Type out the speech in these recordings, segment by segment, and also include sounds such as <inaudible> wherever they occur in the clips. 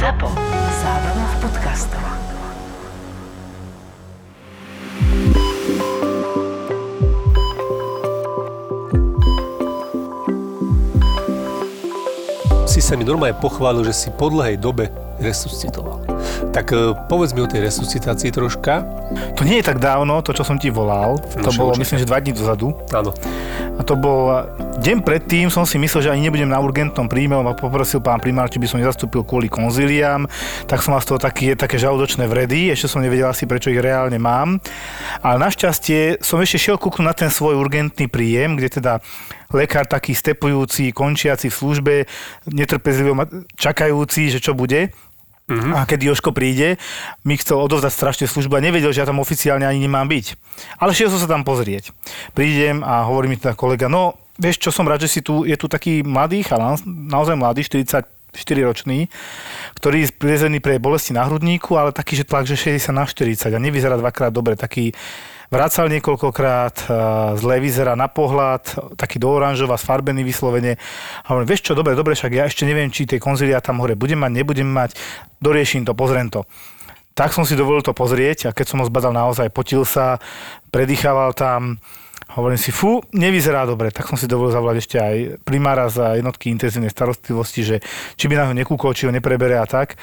ZAPO. Zábrná v podcastov. Si sa mi normálne pochválil, že si po dlhej dobe resuscitoval. Tak e, povedz mi o tej resuscitácii troška. To nie je tak dávno, to, čo som ti volal. To bolo, určite. myslím, že dva dní dozadu. Áno. A to bol deň predtým som si myslel, že ani nebudem na urgentnom príjme, lebo poprosil pán primár, či by som nezastúpil kvôli konzíliám. Tak som mal z toho také, také žalúdočné vredy, ešte som nevedel asi, prečo ich reálne mám. Ale našťastie som ešte šiel kúknuť na ten svoj urgentný príjem, kde teda lekár taký stepujúci, končiaci v službe, netrpezlivo čakajúci, že čo bude. A keď Joško príde, mi chcel odovzdať strašne službu a nevedel, že ja tam oficiálne ani nemám byť. Ale šiel som sa tam pozrieť. Prídem a hovorí mi teda kolega, no vieš čo, som rád, že si tu, je tu taký mladý chalan, naozaj mladý, 44 ročný, ktorý je privezený pre bolesti na hrudníku, ale taký, že tlak, že 60 na 40 a nevyzerá dvakrát dobre, taký vracal niekoľkokrát, a zle vyzerá na pohľad, taký do oranžova, sfarbený vyslovene. A hovorím, vieš čo, dobre, dobre, však ja ešte neviem, či tie konzília tam hore budem mať, nebudem mať, dorieším to, pozriem to. Tak som si dovolil to pozrieť a keď som ho zbadal naozaj, potil sa, predýchaval tam, hovorím si, fú, nevyzerá dobre, tak som si dovolil zavolať ešte aj primára za jednotky intenzívnej starostlivosti, že či by na ho nekúkol, či ho neprebere a tak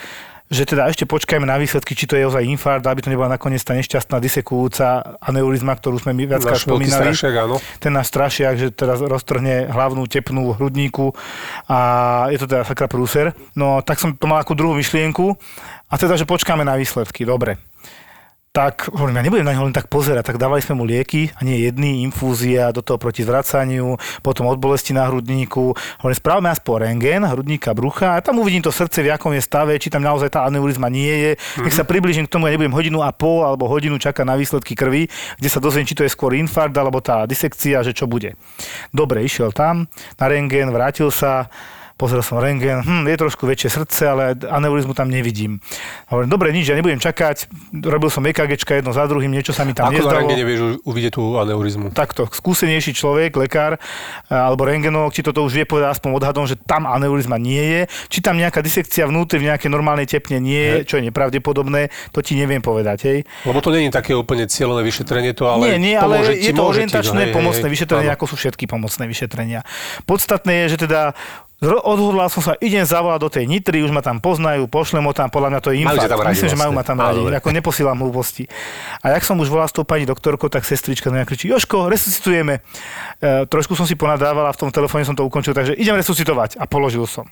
že teda ešte počkajme na výsledky, či to je ozaj infarkt, aby to nebola nakoniec tá nešťastná disekujúca aneurizma, ktorú sme my viackrát spomínali strašiak, áno. ten náš strašiak, že teraz roztrhne hlavnú tepnú hrudníku a je to teda sakra prúser. No tak som to mal ako druhú myšlienku a teda, že počkáme na výsledky, dobre. Tak hovorím, ja nebudem na ňo len tak pozerať, tak dávali sme mu lieky, a nie jedný, infúzia, do toho proti zvracaniu, potom od bolesti na hrudníku. Hovorím, správame aspoň rengén, hrudníka, brucha a tam uvidím to srdce, v akom je stave, či tam naozaj tá aneurizma nie je. Nech sa približím k tomu, ja nebudem hodinu a pol alebo hodinu čakať na výsledky krvi, kde sa dozviem, či to je skôr infarkt alebo tá disekcia, že čo bude. Dobre, išiel tam na rengén, vrátil sa, pozrel som rengén, hm, je trošku väčšie srdce, ale aneurizmu tam nevidím. Hovorím, dobre, nič, ja nebudem čakať, robil som EKGčka jedno za druhým, niečo sa mi tam Ako na nezdalo. rengene vieš u- uvidieť tú aneurizmu? Takto, skúsenejší človek, lekár a- alebo rengenolog, či toto už vie povedať aspoň odhadom, že tam aneurizma nie je, či tam nejaká disekcia vnútri v nejakej normálnej tepne nie je, čo je nepravdepodobné, to ti neviem povedať, hej. Lebo to je také úplne cieľené vyšetrenie, to ale nie, nie, ale pomôže je to orientačné hej, hej, pomocné hej. vyšetrenie, Áno. ako sú všetky pomocné vyšetrenia. Podstatné je, že teda Odhodlal som sa, idem zavolať do tej Nitry, už ma tam poznajú, pošlem ho tam, podľa mňa to je Majú infarkt. tam radi Myslím, že majú ma tam radi, ako neposielam hlúposti. A jak som už volal s tou pani doktorkou, tak sestrička na mňa kričí, Joško, resuscitujeme. E, trošku som si ponadával a v tom telefóne som to ukončil, takže idem resuscitovať a položil som.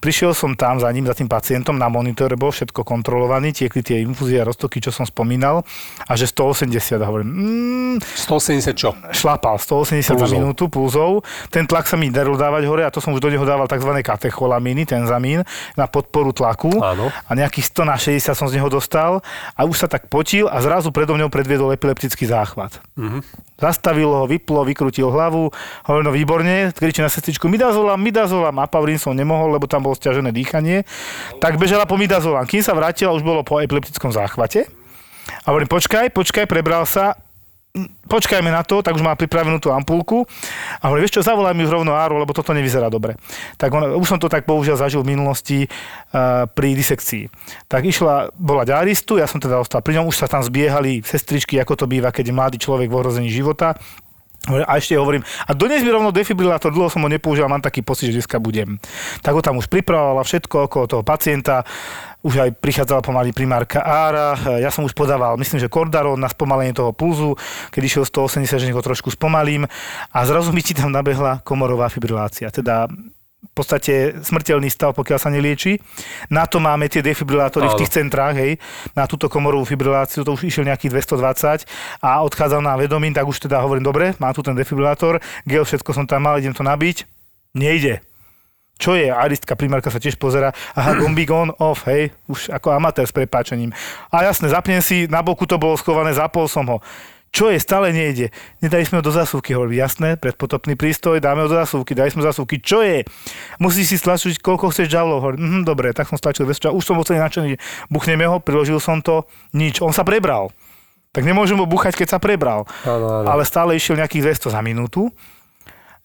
Prišiel som tam za ním, za tým pacientom, na monitore bol všetko kontrolovaný, tiekli tie infúzie a roztoky, čo som spomínal, a že 180, a hovorím, mm, 180 čo? šlapal 180 za Pulzov. minútu pulzov. Ten tlak sa mi daril dávať hore a to som už do neho dával tzv. katecholamíny, tenzamín, na podporu tlaku. Áno. A nejakých 100 na 60 som z neho dostal a už sa tak potil a zrazu predo mňou predviedol epileptický záchvat. Mhm. Zastavilo ho, vyplo, vykrutil hlavu, hovoril, no výborne, kričí na sestričku, midazolam, midazolam, a Pavlín som nemohol, lebo tam bolo stiažené dýchanie. Tak bežala po midazolam. Kým sa vrátila, už bolo po epileptickom záchvate. A hovorím, počkaj, počkaj, prebral sa, počkajme na to, tak už má pripravenú tú ampulku. A hovorím, vieš čo, zavolaj mi už rovno Áru, lebo toto nevyzerá dobre. Tak on, už som to tak bohužiaľ zažil v minulosti uh, pri disekcii. Tak išla, bola ďaristu, ja som teda ostal pri ňom, už sa tam zbiehali sestričky, ako to býva, keď je mladý človek v ohrození života. A ešte hovorím, a dones mi rovno defibrilátor, dlho som ho nepoužíval, mám taký pocit, že dneska budem. Tak ho tam už pripravovala všetko okolo toho pacienta, už aj prichádzala pomaly primárka Ára, ja som už podával, myslím, že Kordarol na spomalenie toho pulzu, keď išiel 180, že ho trošku spomalím a zrazu mi ti tam nabehla komorová fibrilácia, teda v podstate smrteľný stav, pokiaľ sa nelieči. Na to máme tie defibrilátory v Áno. tých centrách, hej, na túto komorovú fibriláciu, to už išiel nejakých 220 a odchádzal na vedomím, tak už teda hovorím, dobre, mám tu ten defibrilátor, gel, všetko som tam mal, idem to nabiť. Nejde. Čo je? Aristka primárka sa tiež pozera. Aha, gombík on, off, hej, už ako amatér s prepáčením. A jasne, zapnem si, na boku to bolo schované, zapol som ho. Čo je, stále nejde. Nedali sme ho do zásuvky, hovorí, jasné, predpotopný prístroj, dáme ho do zásuvky, dali sme zásuvky. Čo je? Musíš si stlačiť, koľko chceš žalov. Hovorí, mhm, dobre, tak som stlačil 200 Už som bol celý nadšený, buchneme ho, priložil som to, nič. On sa prebral. Tak nemôžem ho buchať, keď sa prebral. Áno, áno. Ale stále išiel nejakých 200 za minútu.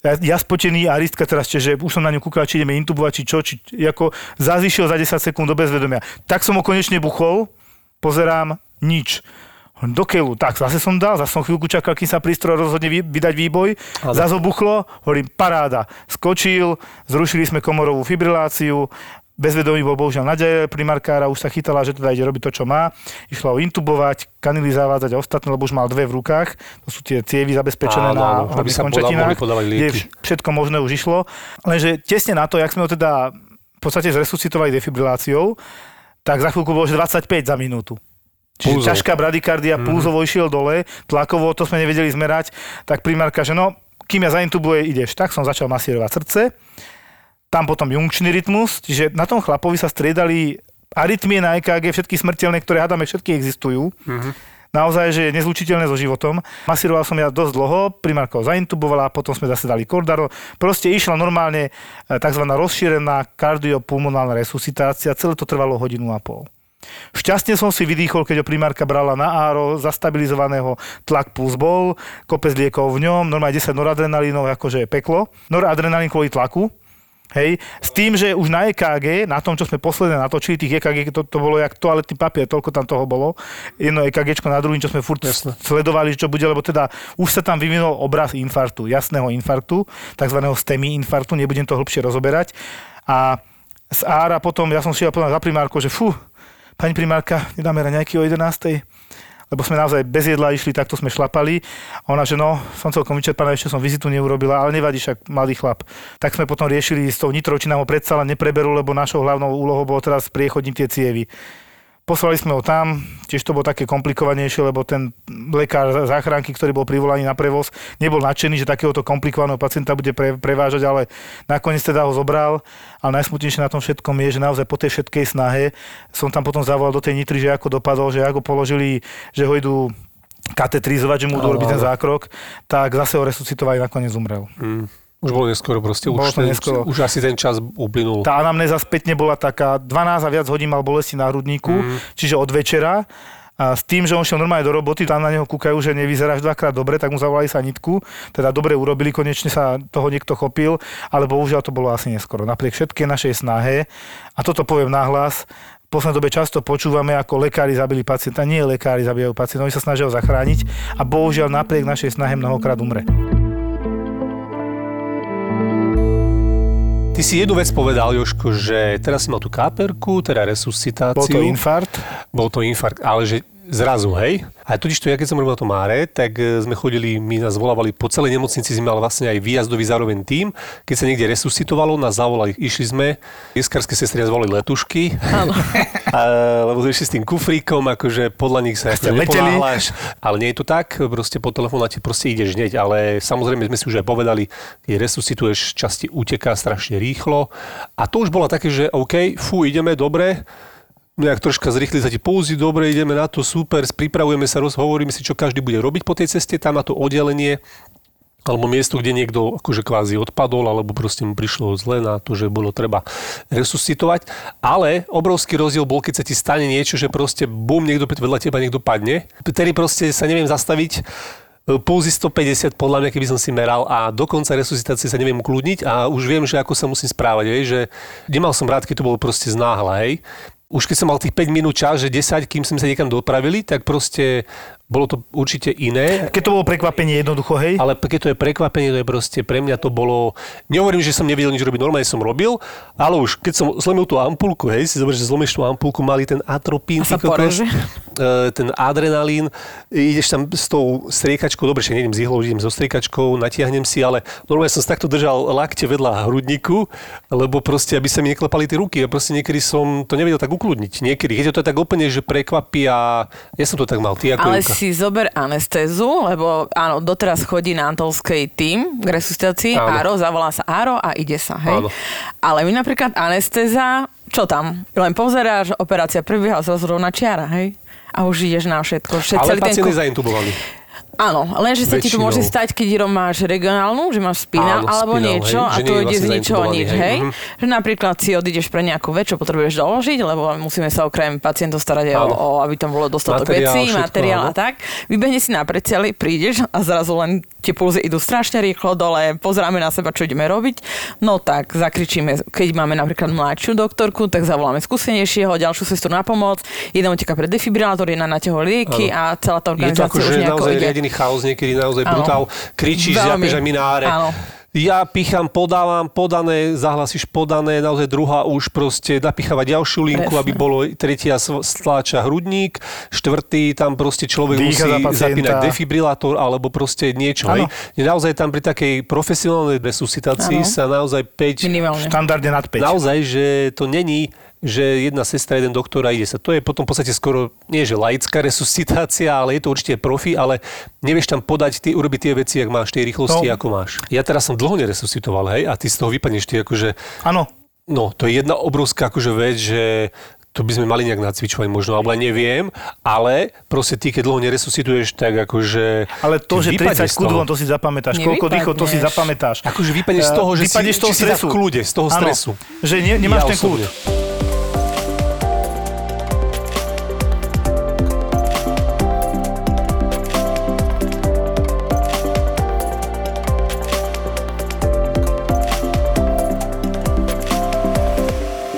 Ja, ja spotený a Ristka teraz, že už som na ňu kúkal, či ideme intubovať, či čo, či ako zazišiel za 10 sekúnd do bezvedomia. Tak som ho konečne buchol, pozerám, nič. Do keľu, tak zase som dal, zase som chvíľku čakal, kým sa prístroj rozhodne vy, vydať výboj. Áno. Zase obuchlo, hovorím, paráda. Skočil, zrušili sme komorovú fibriláciu, bezvedomý bol bohužiaľ naďalej primárkára, už sa chytala, že teda ide robiť to, čo má. Išla ho intubovať, kanily zavádzať a ostatné, lebo už mal dve v rukách. To sú tie cievy zabezpečené Áno, na áno, aby sa končatinách, kde všetko možné už išlo. Lenže tesne na to, jak sme ho teda v podstate zresuscitovali defibriláciou, tak za chvíľku bolo, že 25 za minútu. Čiže Pulzov. ťažká bradykardia, pulzovo išiel dole, tlakovo, to sme nevedeli zmerať, tak primárka, že no, kým ja zaintubuje, ideš. Tak som začal masírovať srdce, tam potom junkčný rytmus, čiže na tom chlapovi sa striedali arytmie na EKG, všetky smrteľné, ktoré hádame, všetky existujú. Naozaj, že je nezlučiteľné so životom. Masíroval som ja dosť dlho, primárka ho zaintubovala, potom sme zase dali kordaro. Proste išla normálne e, tzv. rozšírená kardiopulmonálna resuscitácia, celé to trvalo hodinu a pol. Šťastne som si vydýchol, keď ho primárka brala na áro, zastabilizovaného, tlak puls bol, kopec liekov v ňom, normálne 10 noradrenalínov, akože je peklo. Noradrenalín kvôli tlaku, Hej, s tým, že už na EKG, na tom, čo sme posledne natočili, tých EKG, to, to bolo jak toaletný papier, toľko tam toho bolo. Jedno EKG na druhým, čo sme furt Jasné. sledovali, čo bude, lebo teda už sa tam vyvinul obraz infarktu, jasného infarktu, tzv. STEMI infarktu, nebudem to hĺbšie rozoberať. A z ára potom, ja som šiel potom za primárkou, že fú, pani primárka, nedáme raňajky o 11 lebo sme naozaj bez jedla išli, takto sme šlapali. A ona, že no, som celkom vyčerpaná, ešte som vizitu neurobila, ale nevadí, však mladý chlap. Tak sme potom riešili s tou nitrou, či nám ho predsa len nepreberú, lebo našou hlavnou úlohou bolo teraz priechodniť tie cievy. Poslali sme ho tam, tiež to bolo také komplikovanejšie, lebo ten lekár záchranky, ktorý bol privolaný na prevoz, nebol nadšený, že takéhoto komplikovaného pacienta bude pre, prevážať, ale nakoniec teda ho zobral. A najsmutnejšie na tom všetkom je, že naozaj po tej všetkej snahe som tam potom zavolal do tej nitry, že ako dopadol, že ako položili, že ho idú katetrizovať, že mu budú robiť ten zákrok, tak zase ho resuscitovali, nakoniec umrel. Mm. Už bolo neskoro proste, Bolo už, to ten, neskoro. už asi ten čas uplynul. Tá anamnéza spätne bola taká 12 a viac hodín mal bolesti na hrudníku, mm. čiže od večera. A s tým, že on šiel normálne do roboty, tam na neho kúkajú, že nevyzeráš dvakrát dobre, tak mu zavolali sa nitku. Teda dobre urobili, konečne sa toho niekto chopil, ale bohužiaľ to bolo asi neskoro. Napriek všetkej našej snahe, a toto poviem nahlas, v poslednej dobe často počúvame, ako lekári zabili pacienta. Nie lekári zabijajú pacienta, oni sa snažia ho zachrániť a bohužiaľ napriek našej snahe mnohokrát umre. Ty si jednu vec povedal, Joško, že teraz si mal tú káperku, teda resuscitáciu. Bol to infarkt. Bol to infarkt, ale že zrazu, hej? A totiž to, ja keď som robil na tom Máre, tak e, sme chodili, my nás volávali po celej nemocnici, sme mali vlastne aj výjazdový zároveň tým. Keď sa niekde resuscitovalo, nás zavolali, išli sme, iskárske sestry nás volali letušky, <laughs> a, lebo sme išli s tým kufríkom, akože podľa nich sa leteli? neponáhľaš. Ale nie je to tak, proste po telefonáte proste ideš hneď, ale samozrejme sme si už aj povedali, keď resuscituješ, časti uteká strašne rýchlo. A to už bolo také, že OK, fú, ideme, dobre, nejak troška zrýchli sa ti pouzy, dobre, ideme na to, super, pripravujeme sa, roz- hovoríme si, čo každý bude robiť po tej ceste, tam na to oddelenie, alebo miesto, kde niekto akože kvázi odpadol, alebo proste mu prišlo zle na to, že bolo treba resuscitovať. Ale obrovský rozdiel bol, keď sa ti stane niečo, že proste bum, niekto vedľa teba, niekto padne. Vtedy proste sa neviem zastaviť, Pulzy 150 podľa mňa, keby som si meral a do konca resuscitácie sa neviem ukludniť a už viem, že ako sa musím správať, vieš, že nemal som rád, keď to bolo proste znáhla, hej. Už keď som mal tých 5 minút čas, že 10, kým sme sa niekam dopravili, tak proste bolo to určite iné. Keď to bolo prekvapenie jednoducho, hej? Ale keď to je prekvapenie, to je proste pre mňa to bolo... Nehovorím, že som nevedel nič robiť, normálne som robil, ale už keď som zlomil tú ampulku, hej, si zober, že zlomíš tú ampulku, mali ten atropín, ty kokos, e, ten adrenalín, ideš tam s tou striekačkou, dobre, že nejdem z ihlou, idem so striekačkou, natiahnem si, ale normálne som si takto držal lakte vedľa hrudníku, lebo proste, aby sa mi neklepali tie ruky, a proste niekedy som to nevedel tak ukludniť. Niekedy, keď je to tak úplne, že prekvapí a ja som to tak mal, ty ako Ale. Si zober anestézu, lebo áno, doteraz chodí na Antolskej tým k resuscitácii. Áro, zavolá sa Áro a ide sa, hej. Áno. Ale my napríklad anestéza, čo tam? Len pozeráš, operácia prebieha, zrazu rovná čiara, hej. A už ideš na všetko. Všet, Ale ten pacient ko- je zaintubovaný. Áno, lenže sa ti to môže stať, keď máš regionálnu, že máš spínal, Áno, alebo spínal, niečo hej, a je ide z vlastne ničoho zaintubovaný, nič, hej, hej. mhm. Že napríklad si odídeš pre nejakú vec, čo potrebuješ doložiť, lebo musíme sa okrem pacientov starať Áno. o, aby tam bolo dostatok vecí, materiál áno. a tak. Vybehne si na precieli, prídeš a zrazu len tie pulzy idú strašne rýchlo dole, pozráme na seba, čo ideme robiť. No tak, zakričíme, keď máme napríklad mladšiu doktorku, tak zavoláme skúsenejšieho, ďalšiu sestru na pomoc, jeden uteká pre defibrilátor, jedna na teho lieky Áno. a celá tá Je to organizácia ako, už nejako ide. Riadený chaos, niekedy naozaj brutál. Kričíš, zjapeš aj mináre. Áno. Ja pichám, podávam, podané, zahlasíš podané, naozaj druhá už proste napicháva ďalšiu linku, Presne. aby bolo tretia stláča hrudník, štvrtý tam proste človek Dýcha musí za zapínať defibrilátor alebo proste niečo. Hej. Naozaj tam pri takej profesionálnej resuscitácii Áno. sa naozaj 5 Minimálne. Štandardne nad 5. Naozaj, že to není že jedna sestra, jeden doktor a ide sa. To je potom v podstate skoro, nie že laická resuscitácia, ale je to určite profi, ale nevieš tam podať, ty, urobiť tie veci, ak máš, tie rýchlosti, No. ako máš. Ja teraz som dlho neresuscitoval, hej, a ty z toho vypadneš, ty akože, Áno, no, to je jedna obrovská akože vec, že to by sme mali nejak nacvičovať možno, alebo neviem, ale proste ty, keď dlho neresuscituješ, tak akože... ale to, že vypadneš 30 z toho. kudlom, to si zapamätáš. Koľko dýchov, to si zapamätáš. Akože vypadneš z toho, že si- Vypadneš z toho si stresu. v kľude, z toho Áno, stresu. že ne, nemáš Ja ten kľud.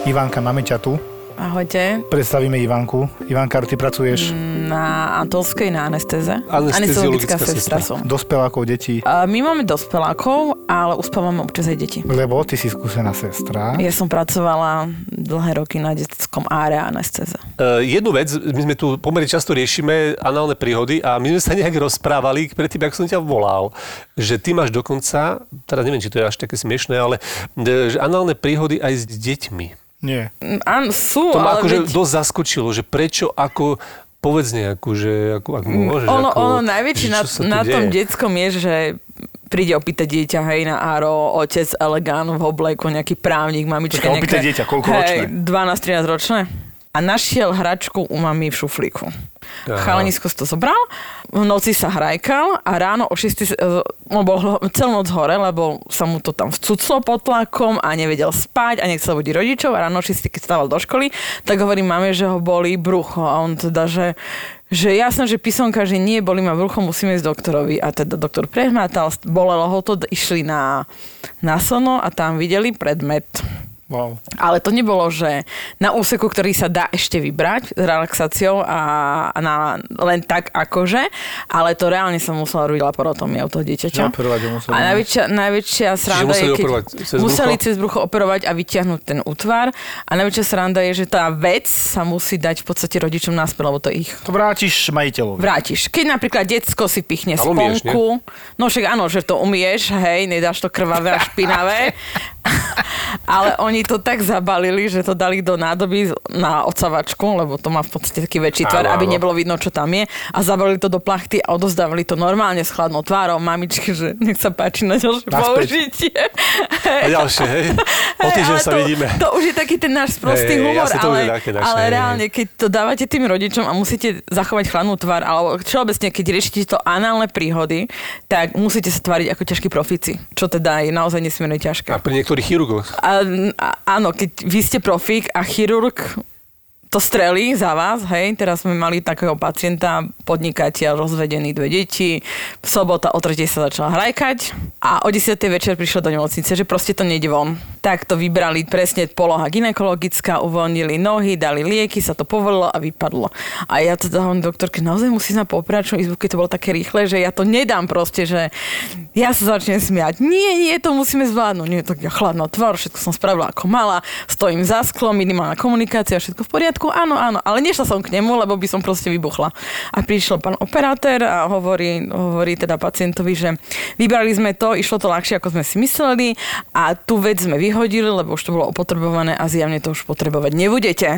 Ivanka, máme ťa tu. Ahojte. Predstavíme Ivanku. Ivanka, ty pracuješ Na Antolskej na anestéze. Anesteziologická sestra. som. dospelákov detí, A my máme dospelákov, ale uspávame občas aj deti. lebo ty si skúsená sestra. Ja som pracovala dlhé roky na detskom áre anestéze. Uh, jednu vec, my sme tu pomerne často riešime análne príhody a my sme sa nejak rozprávali predtým, ako som ťa volal, že ty máš dokonca, teraz neviem, či to je až také smiešné, ale e, že análne príhody aj s deťmi. Nie. Áno, sú, To ma ale akože veď- dosť zaskočilo, že prečo, ako, povedz nejakú, že ako, ak môžeš. Ono, ako, ono najväčšie na, na tom detskom je, že príde opýtať dieťa, hej, na áro, otec elegán v obleku, nejaký právnik, mamička Počkaj, opýtať dieťa, koľko ročné? Hej, 12-13 ročné. A našiel hračku u mami v šuflíku. Aha. Chalanisko to zobral, v noci sa hrajkal a ráno o 6 s- on bol hlo- celú noc hore, lebo sa mu to tam vcuclo pod tlakom a nevedel spať a nechcel budiť rodičov a ráno o 6 keď stával do školy, tak hovorím mame, že ho bolí brucho a on teda, že že jasné, že písomka, že nie, boli ma brucho, musíme ísť doktorovi. A teda doktor prehmátal, bolelo ho to, išli na, na sono a tam videli predmet Wow. ale to nebolo, že na úseku, ktorý sa dá ešte vybrať s relaxáciou a na, len tak akože, ale to reálne sa musela robiť laparotomia u toho dieťaťa. A najväčšia, najväčšia sranda je, keď cez museli brucho? cez brucho operovať a vyťahnuť ten útvar. A najväčšia sranda je, že tá vec sa musí dať v podstate rodičom naspäť, lebo to ich To vrátiš majiteľovi. vrátiš. Keď napríklad decko si pichne Ale umieš, sponku, no však áno, že to umieš, hej, nedáš to krvavé a špinavé, <laughs> ale oni to tak zabalili, že to dali do nádoby na odsavačku, lebo to má v podstate taký väčší tvar, aby nebolo vidno, čo tam je a zabalili to do plachty a odozdávali to normálne s chladnou tvárou mamičky, že nech sa páči na ďalšie Naspäť. použitie. A ďalšie, hej. O týždeň sa to, vidíme. To už je taký ten náš sprostý Hej, humor, už ale, také naše, ale hej, reálne, keď to dávate tým rodičom a musíte zachovať chladnú tvár, alebo všeobecne, keď riešite to análne príhody, tak musíte sa tváriť ako ťažkí profici, čo teda je naozaj nesmierne ťažké. A pri niektorých chirurgoch. A, a, áno, keď vy ste profík a chirurg to strelí za vás, hej, teraz sme mali takého pacienta, podnikateľ, rozvedený, dve deti, sobota o 3. sa začala hrajkať a o 10. večer prišiel do nemocnice, že proste to nejde von. Tak to vybrali presne poloha ginekologická, uvoľnili nohy, dali lieky, sa to povolilo a vypadlo. A ja teda hovorím doktorke, naozaj musí ísť na pooperačnú izbu, keď to bolo také rýchle, že ja to nedám proste, že ja sa začnem smiať. Nie, nie, to musíme zvládnuť. Nie, tak ja chladná tvár, všetko som spravila ako mala, stojím za sklom, minimálna komunikácia, všetko v poriadku. Áno, áno, ale nešla som k nemu, lebo by som proste vybuchla. A prišiel pán operátor a hovorí, hovorí teda pacientovi, že vybrali sme to, išlo to ľahšie, ako sme si mysleli a tú vec sme vyhodili, lebo už to bolo opotrebované a zjavne to už potrebovať nebudete.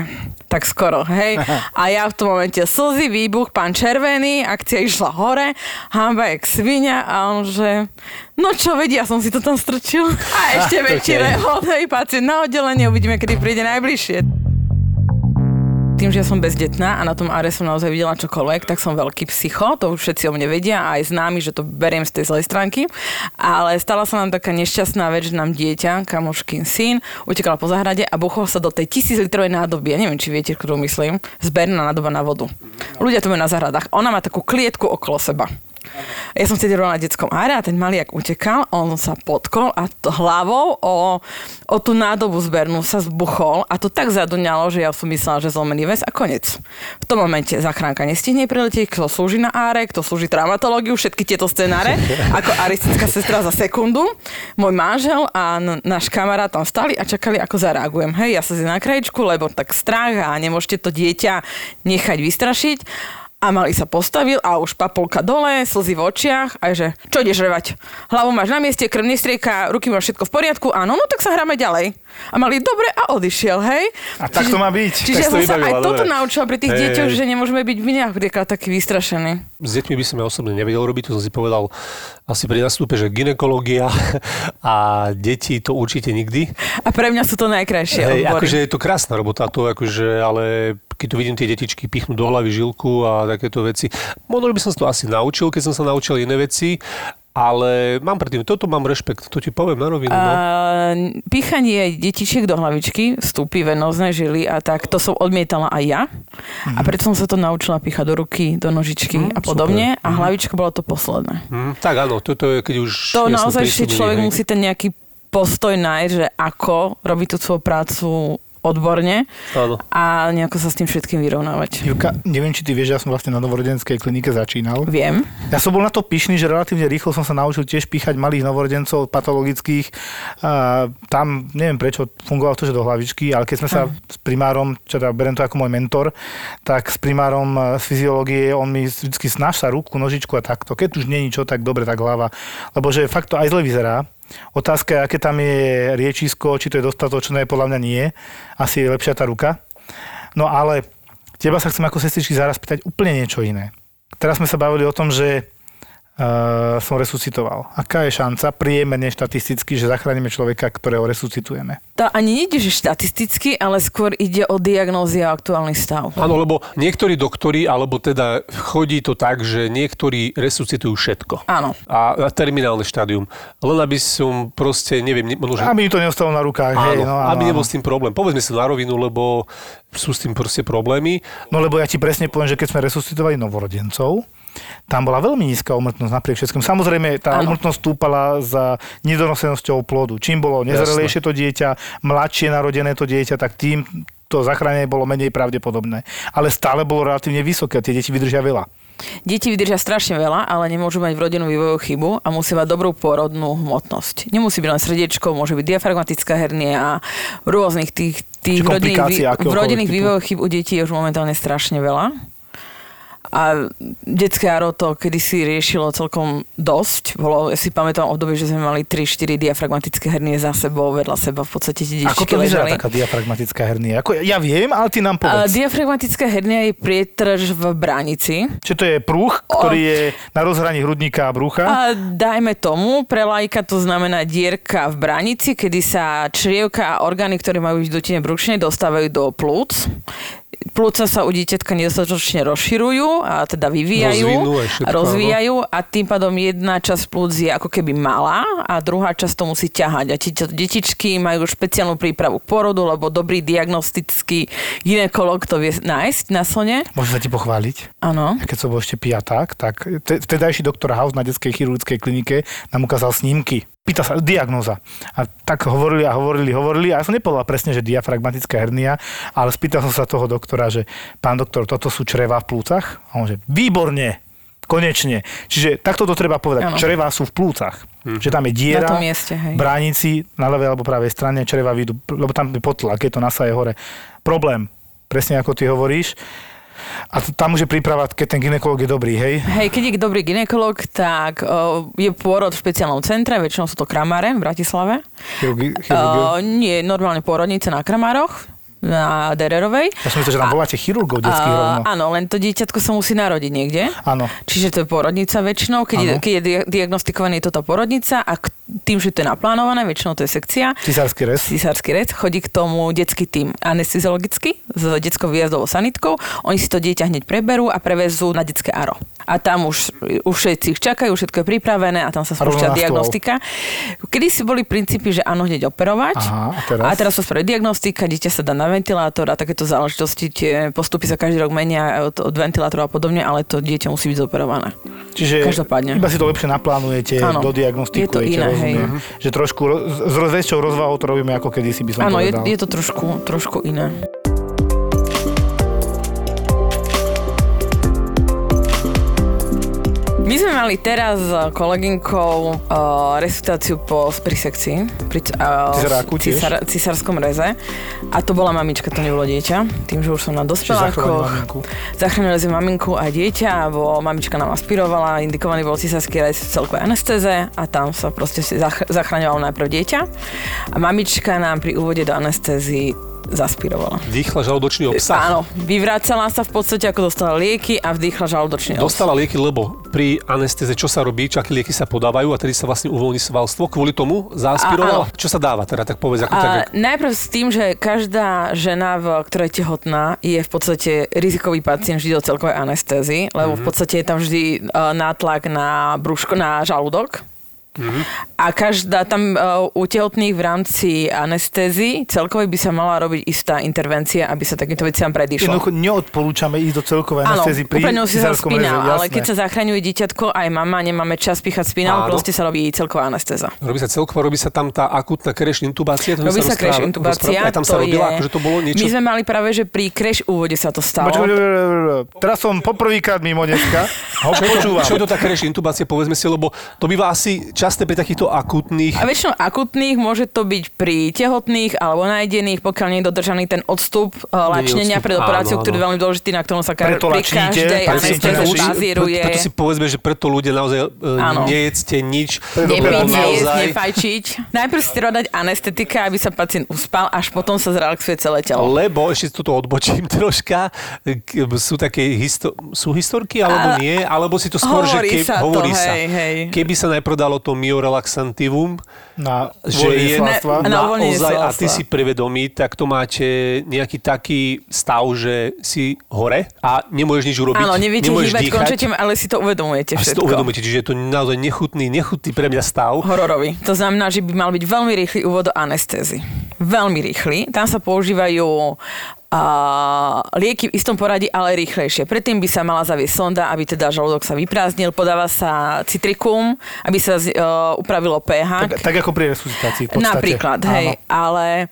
Tak skoro, hej. <laughs> A ja v tom momente slzy, výbuch, pán červený, akcia išla hore, hamba jak svinia a on, že no čo vedia, som si to tam strčil. <laughs> A ešte väčší Okay. rehot, hej, pacient na oddelenie, uvidíme, kedy príde najbližšie. Tým, že ja som bezdetná a na tom áre som naozaj videla čokoľvek, tak som veľký psycho, to už všetci o mne vedia a aj známi, že to beriem z tej zlej stránky. Ale stala sa nám taká nešťastná vec, že nám dieťa, kamoškin syn, utekala po zahrade a buchol sa do tej tisíc litrovej nádoby. Ja neviem, či viete, ktorú myslím. Zberná nádoba na vodu. Ľudia to majú na záhradách. Ona má takú klietku okolo seba. Ja som rola na detskom áre a ten maliak utekal, on sa potkol a to hlavou o, o tú nádobu zbernú sa zbuchol a to tak zaduňalo, že ja som myslela, že zlomený väz a konec. V tom momente zachránka nestihne priletieť, kto slúži na áre, kto slúži traumatológiu, všetky tieto scenáre, <laughs> ako aristická sestra za sekundu. Môj manžel a n- náš kamarát tam stali a čakali, ako zareagujem. Hej, ja sa na krajičku, lebo tak strach a nemôžete to dieťa nechať vystrašiť. A malý sa postavil a už papulka dole, slzy v očiach a že čo ideš revať? Hlavu máš na mieste, krv nestrieka, ruky máš všetko v poriadku, áno, no tak sa hráme ďalej. A malý dobre a odišiel, hej? A tak to má byť. Čiže ja som sa aj toto dobre. naučila pri tých Hej, deťoch, že nemôžeme byť my napríklad takí vystrašení. S deťmi by som ja osobne nevedel robiť, to som si povedal asi pri nastupe, že ginekológia <laughs> a deti to určite nikdy. A pre mňa sú to najkrajšie odbory. akože je to krásna robota, to akože, ale keď tu vidím tie detičky pichnúť do hlavy žilku a takéto veci. Možno by som to asi naučil, keď som sa naučil iné veci, ale mám predtým, toto mám rešpekt, to ti poviem na rovinu. No. A píchanie detičiek do hlavičky, vstupy venozné žily a tak, to som odmietala aj ja. A preto som sa to naučila píchať do ruky, do nožičky a Mhm, podobne. A hlavička bola to posledné. Hm, tak áno, toto je, keď už... To naozaj prísľubili, človek hej. musí ten nejaký postoj nájsť, že ako robiť tú svoju prácu odborne Áno. a nejako sa s tým všetkým vyrovnávať. Jurka, neviem, či ty vieš, ja som vlastne na novorodenskej klinike začínal. Viem. Ja som bol na to pyšný, že relatívne rýchlo som sa naučil tiež píchať malých novorodencov patologických. A tam, neviem prečo, fungovalo to, že do hlavičky, ale keď sme sa s primárom, čo teda berem to ako môj mentor, tak s primárom eh, z fyziológie, on mi vždy snáša ruku, nožičku a takto. Keď už nie je ničo, tak dobre, tak hlava. Lebo že fakt to aj zle vyzerá. Otázka je, aké tam je riečisko, či to je dostatočné, podľa mňa nie. Asi je lepšia tá ruka. No ale teba sa chcem ako sestričky zaraz pýtať úplne niečo iné. Teraz sme sa bavili o tom, že uh, som resuscitoval. Aká je šanca priemerne štatisticky, že zachránime človeka, ktorého resuscitujeme? To ani nejde, že štatisticky, ale skôr ide o diagnózy a aktuálny stav. Áno, lebo niektorí doktori, alebo teda chodí to tak, že niektorí resuscitujú všetko. Áno. A, a terminálne štádium. Len aby som proste, neviem, ne- možno, že... Aby to neostalo na rukách. Áno, hej, no, áno, aby nebol áno. s tým problém. Povedzme si na rovinu, lebo sú s tým proste problémy. No lebo ja ti presne poviem, že keď sme resuscitovali novorodencov, tam bola veľmi nízka umrtnosť napriek všetkým. Samozrejme, tá Áno. umrtnosť stúpala za nedonosenosťou plodu. Čím bolo nezrelejšie to dieťa, mladšie narodené to dieťa, tak tým to zachránenie bolo menej pravdepodobné. Ale stále bolo relatívne vysoké tie deti vydržia veľa. Deti vydržia strašne veľa, ale nemôžu mať vrodenú vývojovú chybu a musí mať dobrú porodnú hmotnosť. Nemusí byť len srdiečko, môže byť diafragmatická hernia a rôznych tých, tých rodinných, vrodených typu. vývojových chyb u detí je už momentálne strašne veľa. A detské áro to kedysi riešilo celkom dosť. Bolo, ja si pamätám obdobie, že sme mali 3-4 diafragmatické hernie za sebou, vedľa seba v podstate tie Ako to vyzerá taká diafragmatická hernia? Ako, ja viem, ale ty nám A povedz. diafragmatická hernia je prietrž v bránici. Čiže to je prúh, ktorý je na rozhraní hrudníka a brucha. A dajme tomu, pre lajka to znamená dierka v bránici, kedy sa črievka a orgány, ktoré majú byť v dutine dostávajú do plúc. Plúca sa u dieťatka nedostatočne rozširujú a teda vyvíjajú a rozvíjajú a tým pádom jedna časť plúc je ako keby malá a druhá časť to musí ťahať. A tieto detičky majú špeciálnu prípravu k porodu, lebo dobrý diagnostický ginekolog to vie nájsť na slone. Môžem sa ti pochváliť? Áno. Keď som bol ešte piaták, tak te- vtedajší doktor House na detskej chirurgickej klinike nám ukázal snímky. Pýta sa, diagnóza. A tak hovorili a hovorili, hovorili. A ja som nepovedal presne, že diafragmatická hernia, ale spýtal som sa toho doktora, že pán doktor, toto sú čreva v plúcach? A on že, výborne, konečne. Čiže takto to treba povedať. Áno. Čreva sú v plúcach. Že tam je diera, Na mieste, hej. bránici, na ľavej alebo pravej strane, čreva vyjdú, lebo tam je potlak, keď to nasaje hore. Problém, presne ako ty hovoríš. A t- tam už je príprava, keď ten ginekolog je dobrý, hej? Hej, keď je dobrý ginekolog, tak uh, je pôrod v špeciálnom centre, väčšinou sú to kramáre v Bratislave. Chirurgi, chirurgi. Nie, normálne pôrodnice na kramároch. Na Dererovej. Ja som myslel, že tam voláte chirurgov detských rovno. áno, len to dieťatko sa musí narodiť niekde. Áno. Čiže to je porodnica väčšinou, keď, je, keď je dia- diagnostikovaný toto porodnica a k- tým, že to je naplánované, väčšinou to je sekcia, Cisársky rez. cisársky rec, chodí k tomu detský tým anesteziologický s detskou výjazdovou sanitkou. Oni si to dieťa hneď preberú a prevezú na detské aro. A tam už, už všetci ich čakajú, všetko je pripravené a tam sa spúšťa diagnostika. Kedy si boli princípy, že áno, hneď operovať. Aha, a teraz? a teraz sa spraví diagnostika, dieťa sa dá na ventilátor a takéto záležitosti, tie postupy sa každý rok menia od, od ventilátora a podobne, ale to dieťa musí byť zoperované. Čiže Každopádne. iba si to lepšie naplánujete, Áno. dodiagnostikujete, Je to iné, hej. Že trošku roz, s väčšou rozvahou to robíme ako kedysi by som Áno, je, je to trošku, trošku iné. My sme mali teraz s kolegynkou uh, resuscitáciu po pri sekcii, pri uh, Cisáráku tiež? cisárskom reze. A to bola mamička, to nebolo dieťa. Tým, že už som na dospelákoch. Zachránili sme maminku a dieťa, bo mamička nám aspirovala, indikovaný bol cisársky rez v celkovej anestéze a tam sa proste zachraňovalo najprv dieťa. A mamička nám pri úvode do anestézy zaspirovala. Dýchla žalúdočný obsah. Áno, vyvracala sa v podstate, ako dostala lieky a vdýchla žalúdočný obsah. Dostala lieky, lebo pri anestéze čo sa robí, čo aké lieky sa podávajú a tedy sa vlastne uvoľní svalstvo. Kvôli tomu zaspirovala. Čo sa dáva teda, tak povedz, ako tak, A najprv s tým, že každá žena, v ktorej je tehotná, je v podstate rizikový pacient vždy do celkovej anestézy, lebo v podstate je tam vždy uh, nátlak na brúško, na žalúdok. A každá tam uh, u tehotných v rámci anestézy celkovej by sa mala robiť istá intervencia, aby sa takýmto veciam predišlo. Jednoducho neodporúčame ísť do celkovej Áno, anestézy pri úplne si sa spínal, ale keď sa zachraňuje dieťatko, aj mama, nemáme čas píchať Áno. proste sa robí celková anestéza. Robí sa celkovo, robí sa tam tá akutná kreš intubácia. Robí sa crash intubácia. rozpráva- Aj tam sa to robila, je... akože to bolo niečo... My sme mali práve, že pri crash úvode sa to stalo. Počkaj. Teraz som poprvýkrát mimo dneska. Ho Čo je, to, počúvam. čo je to tá crash intubácia, povedzme si, lebo to býva asi časté pri takýchto akutných... A väčšinou akutných môže to byť pri tehotných alebo najdených, pokiaľ nie je dodržaný ten odstup uh, lačnenia odstup, pred operáciou, áno, ktorý je veľmi dôležitý, na ktorom sa ka- Preto pri lačníte, každej anestéze bazíruje. Preto si povedzme, že preto ľudia naozaj uh, nejedzte nič. Nepiť, nejesť, naozaj, nefajčiť. Najprv si treba dať anestetika, aby sa pacient uspal, až potom sa zrelaxuje celé telo. lebo ešte toto odbočím <laughs> troška, sú také histo- sú historky, alebo nie, alebo si to skôr, že hovorí ke- sa to, hovorí sa. hej, hej. Keby sa najprv dalo to miorelaxantivum, Na že je svalstva. Ne- na naozaj, a ty si prevedomý, tak to máte nejaký taký stav, že si hore a nemôžeš nič urobiť. Áno, neviete nemôžeš hýbať končete, ale si to uvedomujete A si všetko. to uvedomíte, čiže je to naozaj nechutný, nechutný pre mňa stav. hororový. To znamená, že by mal byť veľmi rýchly úvod do anestézy. Veľmi rýchly. Tam sa používajú a lieky v istom poradí, ale rýchlejšie. Predtým by sa mala zaviesť sonda, aby teda žalúdok sa vyprázdnil. Podáva sa citrikum, aby sa z, uh, upravilo pH. Tak, tak ako pri resuscitácii v podstate. Napríklad, hej, ale,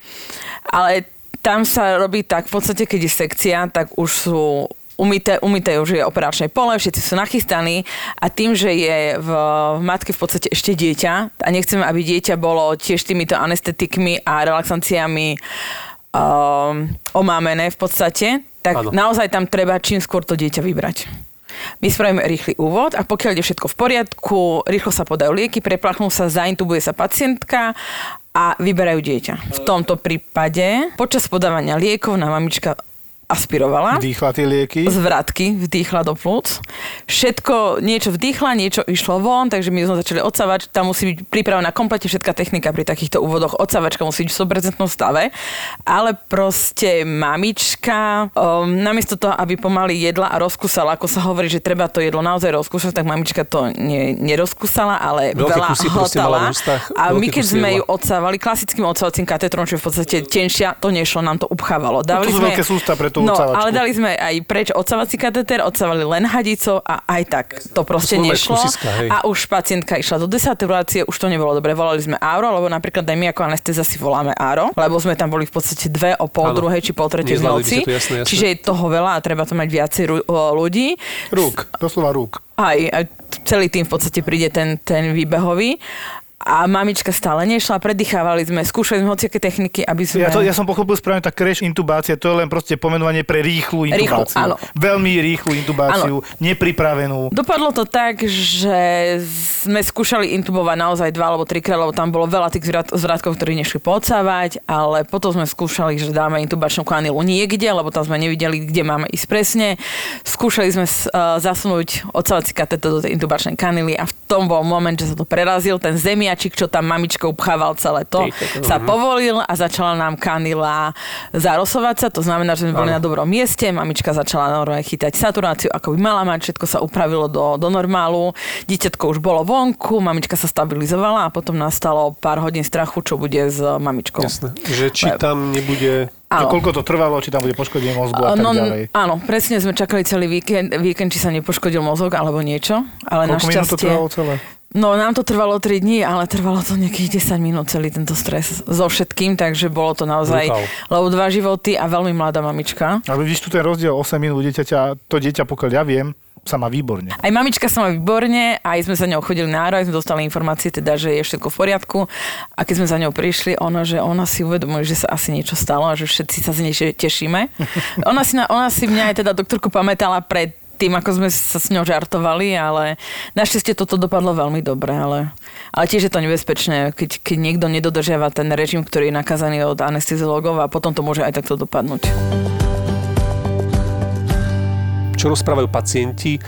ale tam sa robí tak, v podstate, keď je sekcia, tak už sú umité, umité už je operačné pole, všetci sú nachystaní a tým, že je v, v matke v podstate ešte dieťa a nechceme, aby dieťa bolo tiež týmito anestetikmi a relaxanciami um, omámené v podstate, tak Áno. naozaj tam treba čím skôr to dieťa vybrať. My spravíme rýchly úvod a pokiaľ je všetko v poriadku, rýchlo sa podajú lieky, preplachnú sa, zaintubuje sa pacientka a vyberajú dieťa. V tomto prípade počas podávania liekov nám mamička aspirovala Vdýchla tie lieky. z vratky vdýchla do plúc. Všetko, niečo vdýchla, niečo išlo von, takže my sme začali odsávať. Tam musí byť pripravená komplete všetká technika pri takýchto úvodoch. Odsávačka musí byť v 100% stave. Ale proste mamička, um, namiesto toho, aby pomaly jedla a rozkusala, ako sa hovorí, že treba to jedlo naozaj rozkúšať, tak mamička to nie, nerozkusala, ale Veľké veľa hltala. ústach, A my keď sme ju odsávali klasickým odsávacím katetrom, čo v podstate tenšia, to nešlo, nám to upchávalo. Dávali sú sme, veľké sústa pre tú No, odsávačku. ale dali sme aj preč odsávací kateter, odsávali len hadicou a aj tak to proste len nešlo. kusiska, hej. A už pacientka išla do desaturácie, už to nebolo dobre. Volali sme áro, lebo napríklad aj my ako anestéza si voláme áro, lebo sme tam boli v podstate dve o pol druhej či pol tretej v noci. ste to, jasné, jasné. Čiže je toho veľa a treba to mať viacej ľudí. Rúk, doslova rúk. Aj, aj celý tým v podstate príde ten, ten výbehový. A mamička stále nešla, predýchávali sme, skúšali sme hociaké techniky, aby sme... Ja, to, ja som pochopil správne, tá crash intubácia, to je len proste pomenovanie pre rýchlu Rýchlu, intubáciu. áno. Veľmi rýchlu intubáciu, nepripravenú. Dopadlo to tak, že sme skúšali intubovať naozaj dva alebo trikrát, lebo tam bolo veľa tých zvrat- zvratkov, ktorí nešli podsávať, ale potom sme skúšali, že dáme intubačnú kanilu niekde, lebo tam sme nevideli, kde máme ísť presne. Skúšali sme uh, zasunúť odsávací kateter do tej intubačnej kanily a v tom bol moment, že sa to prerazil, ten zemiačik, čo tam mamičkou pchával celé to, sa povolil a začala nám kanila zarosovať sa, to znamená, že sme boli na dobrom mieste, mamička začala normálne chytať saturáciu, ako by mala mať, všetko sa upravilo do, do normálu, dieťatko už bolo vonku, mamička sa stabilizovala a potom nastalo pár hodín strachu, čo bude s mamičkou. Jasné. Že či tam nebude... Áno. koľko to trvalo, či tam bude poškodenie mozgu a tak No, ďalej. áno, presne sme čakali celý víkend, víkend, či sa nepoškodil mozog alebo niečo, ale Koľko minút to našťastie... trvalo celé? No, nám to trvalo 3 dní, ale trvalo to nejakých 10 minút celý tento stres so všetkým, takže bolo to naozaj, Brutál. lebo dva životy a veľmi mladá mamička. Ale vidíš tu ten rozdiel 8 minút dieťaťa, to dieťa, pokiaľ ja viem, sa má výborne. Aj mamička sa má výborne, aj sme za ňou chodili na aj sme dostali informácie, teda, že je všetko v poriadku. A keď sme za ňou prišli, ona, že ona si uvedomuje, že sa asi niečo stalo a že všetci sa z nej tešíme. <laughs> Ona si, na, ona si mňa aj teda doktorku pamätala pred tým, ako sme sa s ňou žartovali, ale našťastie toto dopadlo veľmi dobre, ale, ale tiež je to nebezpečné, keď, keď niekto nedodržiava ten režim, ktorý je nakazaný od anesteziologov a potom to môže aj takto dopadnúť. čo rozprávajú pacienti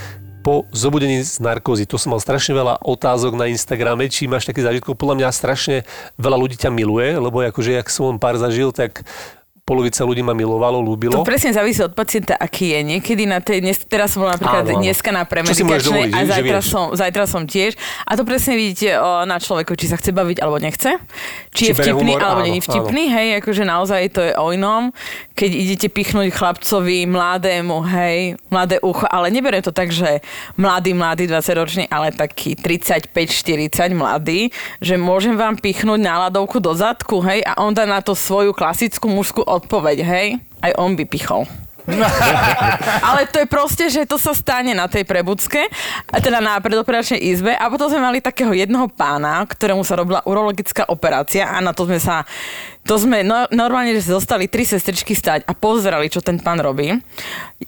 po zobudení z narkózy. To som mal strašne veľa otázok na Instagrame, či máš taký zážitkov. Podľa mňa strašne veľa ľudí ťa miluje, lebo akože, jak som pár zažil, tak polovica ľudí ma milovalo, ľúbilo. To presne závisí od pacienta, aký je. Niekedy na tej, dnes, teraz som bola napríklad Áno, áno. dneska na premedikačnej a zajtra som, zajtra som tiež. A to presne vidíte o, na človeku, či sa chce baviť alebo nechce. Či, Či je vtipný humor, alebo áno, není vtipný. Hej, akože naozaj to je o inom. Keď idete pichnúť chlapcovi, mladému, hej, mladé ucho, ale neberiem to tak, že mladý, mladý, 20-ročný, ale taký 35-40 mladý, že môžem vám pichnúť náladovku do zadku, hej, a on dá na to svoju klasickú mužskú odpoveď, hej. Aj on by pichol. <laughs> Ale to je proste, že to sa stane na tej prebudzke, teda na predoperačnej izbe a potom sme mali takého jednoho pána, ktorému sa robila urologická operácia a na to sme sa, to sme no, normálne, že zostali tri sestričky stať a pozerali, čo ten pán robí.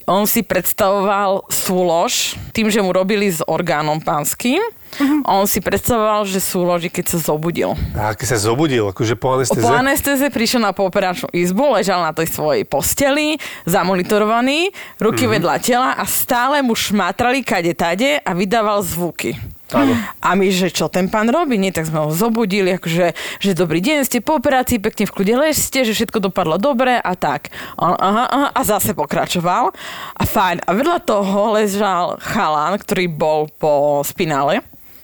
On si predstavoval súlož tým, že mu robili s orgánom pánskym. On si predstavoval, že súloží, keď sa zobudil. A keď sa zobudil, akože po anestéze. Po anestéze prišiel na pooperačnú izbu, ležal na tej svojej posteli, zamonitorovaný, ruky mm-hmm. vedľa tela a stále mu šmátrali kade tade a vydával zvuky. Áno. A my, že čo ten pán robí? Nie, tak sme ho zobudili, akože, že dobrý deň, ste po operácii, pekne v kľude ležte, že všetko dopadlo dobre a tak. On, aha, aha, a zase pokračoval. A fajn. A vedľa toho ležal chalán, ktorý bol po spinále.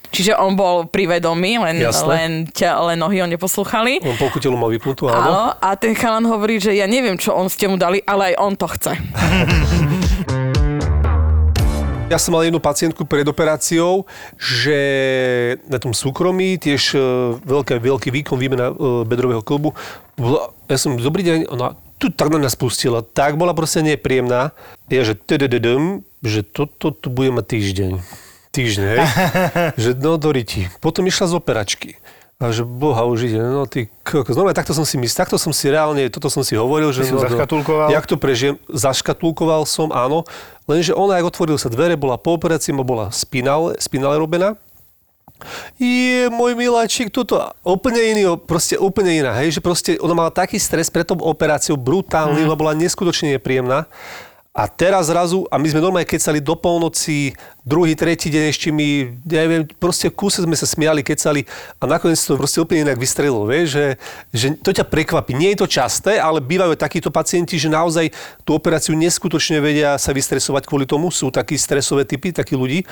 Čiže on bol pri vedomí, len, Jasné. len, ťa, len nohy ho neposlúchali. On polku telu mal vypnutú, áno. Áno, a ten chalan hovorí, že ja neviem, čo on ste mu dali, ale aj on to chce. <laughs> Ja som mal jednu pacientku pred operáciou, že na tom súkromí tiež e, veľký, veľký výkon výmena e, bedrového klbu. Ja som, dobrý deň, ona tu tak na nás pustila, tak bola proste nepríjemná. Ja, že že toto tu bude mať týždeň. Týždeň, hej? <laughs> že no do riti. Potom išla z operačky. A že boha už ide, no ty kokos. Normálne takto som si myslel, takto som si reálne, toto som si hovoril, že si no, ju zaškatulkoval? jak to prežijem, zaškatulkoval som, áno, lenže ona, ak otvoril sa dvere, bola po operácii, bola spinale, spinale robená, je môj miláčik, toto úplne iný, proste úplne iná, hej, že proste ona mala taký stres pred tou operáciou, brutálny, mm. bola neskutočne nepríjemná. A teraz zrazu, a my sme normálne kecali do polnoci, druhý, tretí deň ešte my, neviem, proste v kúse sme sa smiali, kecali a nakoniec to proste úplne inak vystrelilo, vieš, že, že to ťa prekvapí. Nie je to časté, ale bývajú takíto pacienti, že naozaj tú operáciu neskutočne vedia sa vystresovať kvôli tomu. Sú takí stresové typy, takí ľudí.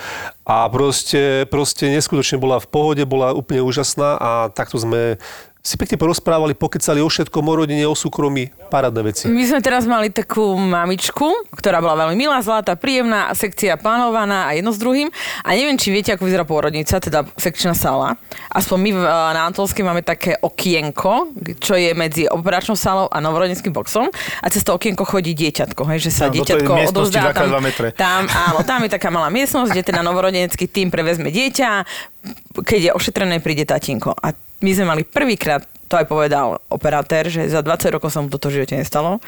A proste, proste neskutočne bola v pohode, bola úplne úžasná a takto sme si pekne porozprávali, pokecali o všetkom, o rodine, o súkromí, parádne veci. My sme teraz mali takú mamičku, ktorá bola veľmi milá, zlatá, príjemná, sekcia plánovaná a jedno s druhým. A neviem, či viete, ako vyzerá pôrodnica, teda sekčná sala. Aspoň my v, na Antolskej máme také okienko, čo je medzi operačnou salou a novorodenským boxom. A cez to okienko chodí dieťatko, hej, že sa tej dieťatko odovzdá 2x2 metre. tam, áno, tam je taká malá miestnosť, kde teda novorodenecký tým prevezme dieťa, keď je ošetrené, príde tatínko. A my sme mali prvýkrát, to aj povedal operatér, že za 20 rokov sa mu toto živote nestalo.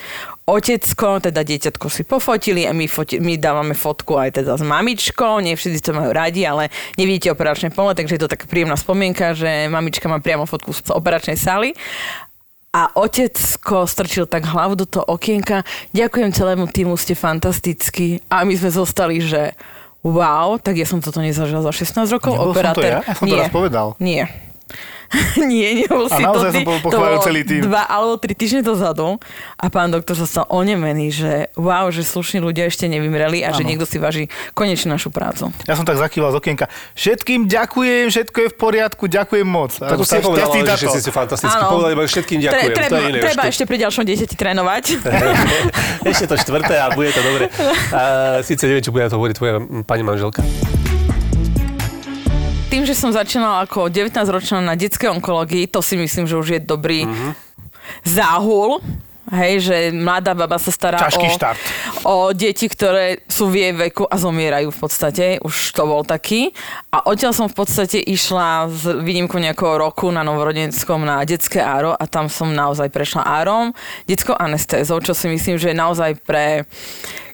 Otecko, teda dieťatko si pofotili a my, foti, my dávame fotku aj teda s mamičkou, nie všetci to majú radi, ale nevidíte operačné pole, takže je to taká príjemná spomienka, že mamička má priamo fotku z operačnej sály. A otecko strčil tak hlavu do toho okienka. Ďakujem celému týmu, ste fantastickí. A my sme zostali, že wow, tak ja som toto nezažil za 16 rokov. Nebol som to ja? Ja som to Nie. raz povedal. Nie. <laughs> Nie, nebol si to ty. to bolo celý tým. Dva alebo tri týždne dozadu a pán doktor sa stal onemený, že wow, že slušní ľudia ešte nevymreli a že Áno. niekto si váži konečne našu prácu. Ja som tak zakýval z okienka. Všetkým ďakujem, všetko je v poriadku, ďakujem moc. Tak už si Šťastný povedala, že všetci sú fantastickí. Áno. Povedali iba, že všetkým ďakujem. treba, to je iné. treba ešte pri ďalšom dieťati trénovať. <laughs> Ešte to štvrté a bude to dobre. A, síce neviem, čo bude to hovoriť tvoja pani manželka. Tým, že som začínala ako 19-ročná na detskej onkológii, to si myslím, že už je dobrý Mhm. záhul. Hej, že mladá baba sa stará Ťažký o, štart. o deti, ktoré sú v jej veku a zomierajú v podstate. Už to bol taký. A odtiaľ som v podstate išla s výnimkou nejakého roku na novorodenskom na detské áro a tam som naozaj prešla árom, detskou anestézou, čo si myslím, že je naozaj pre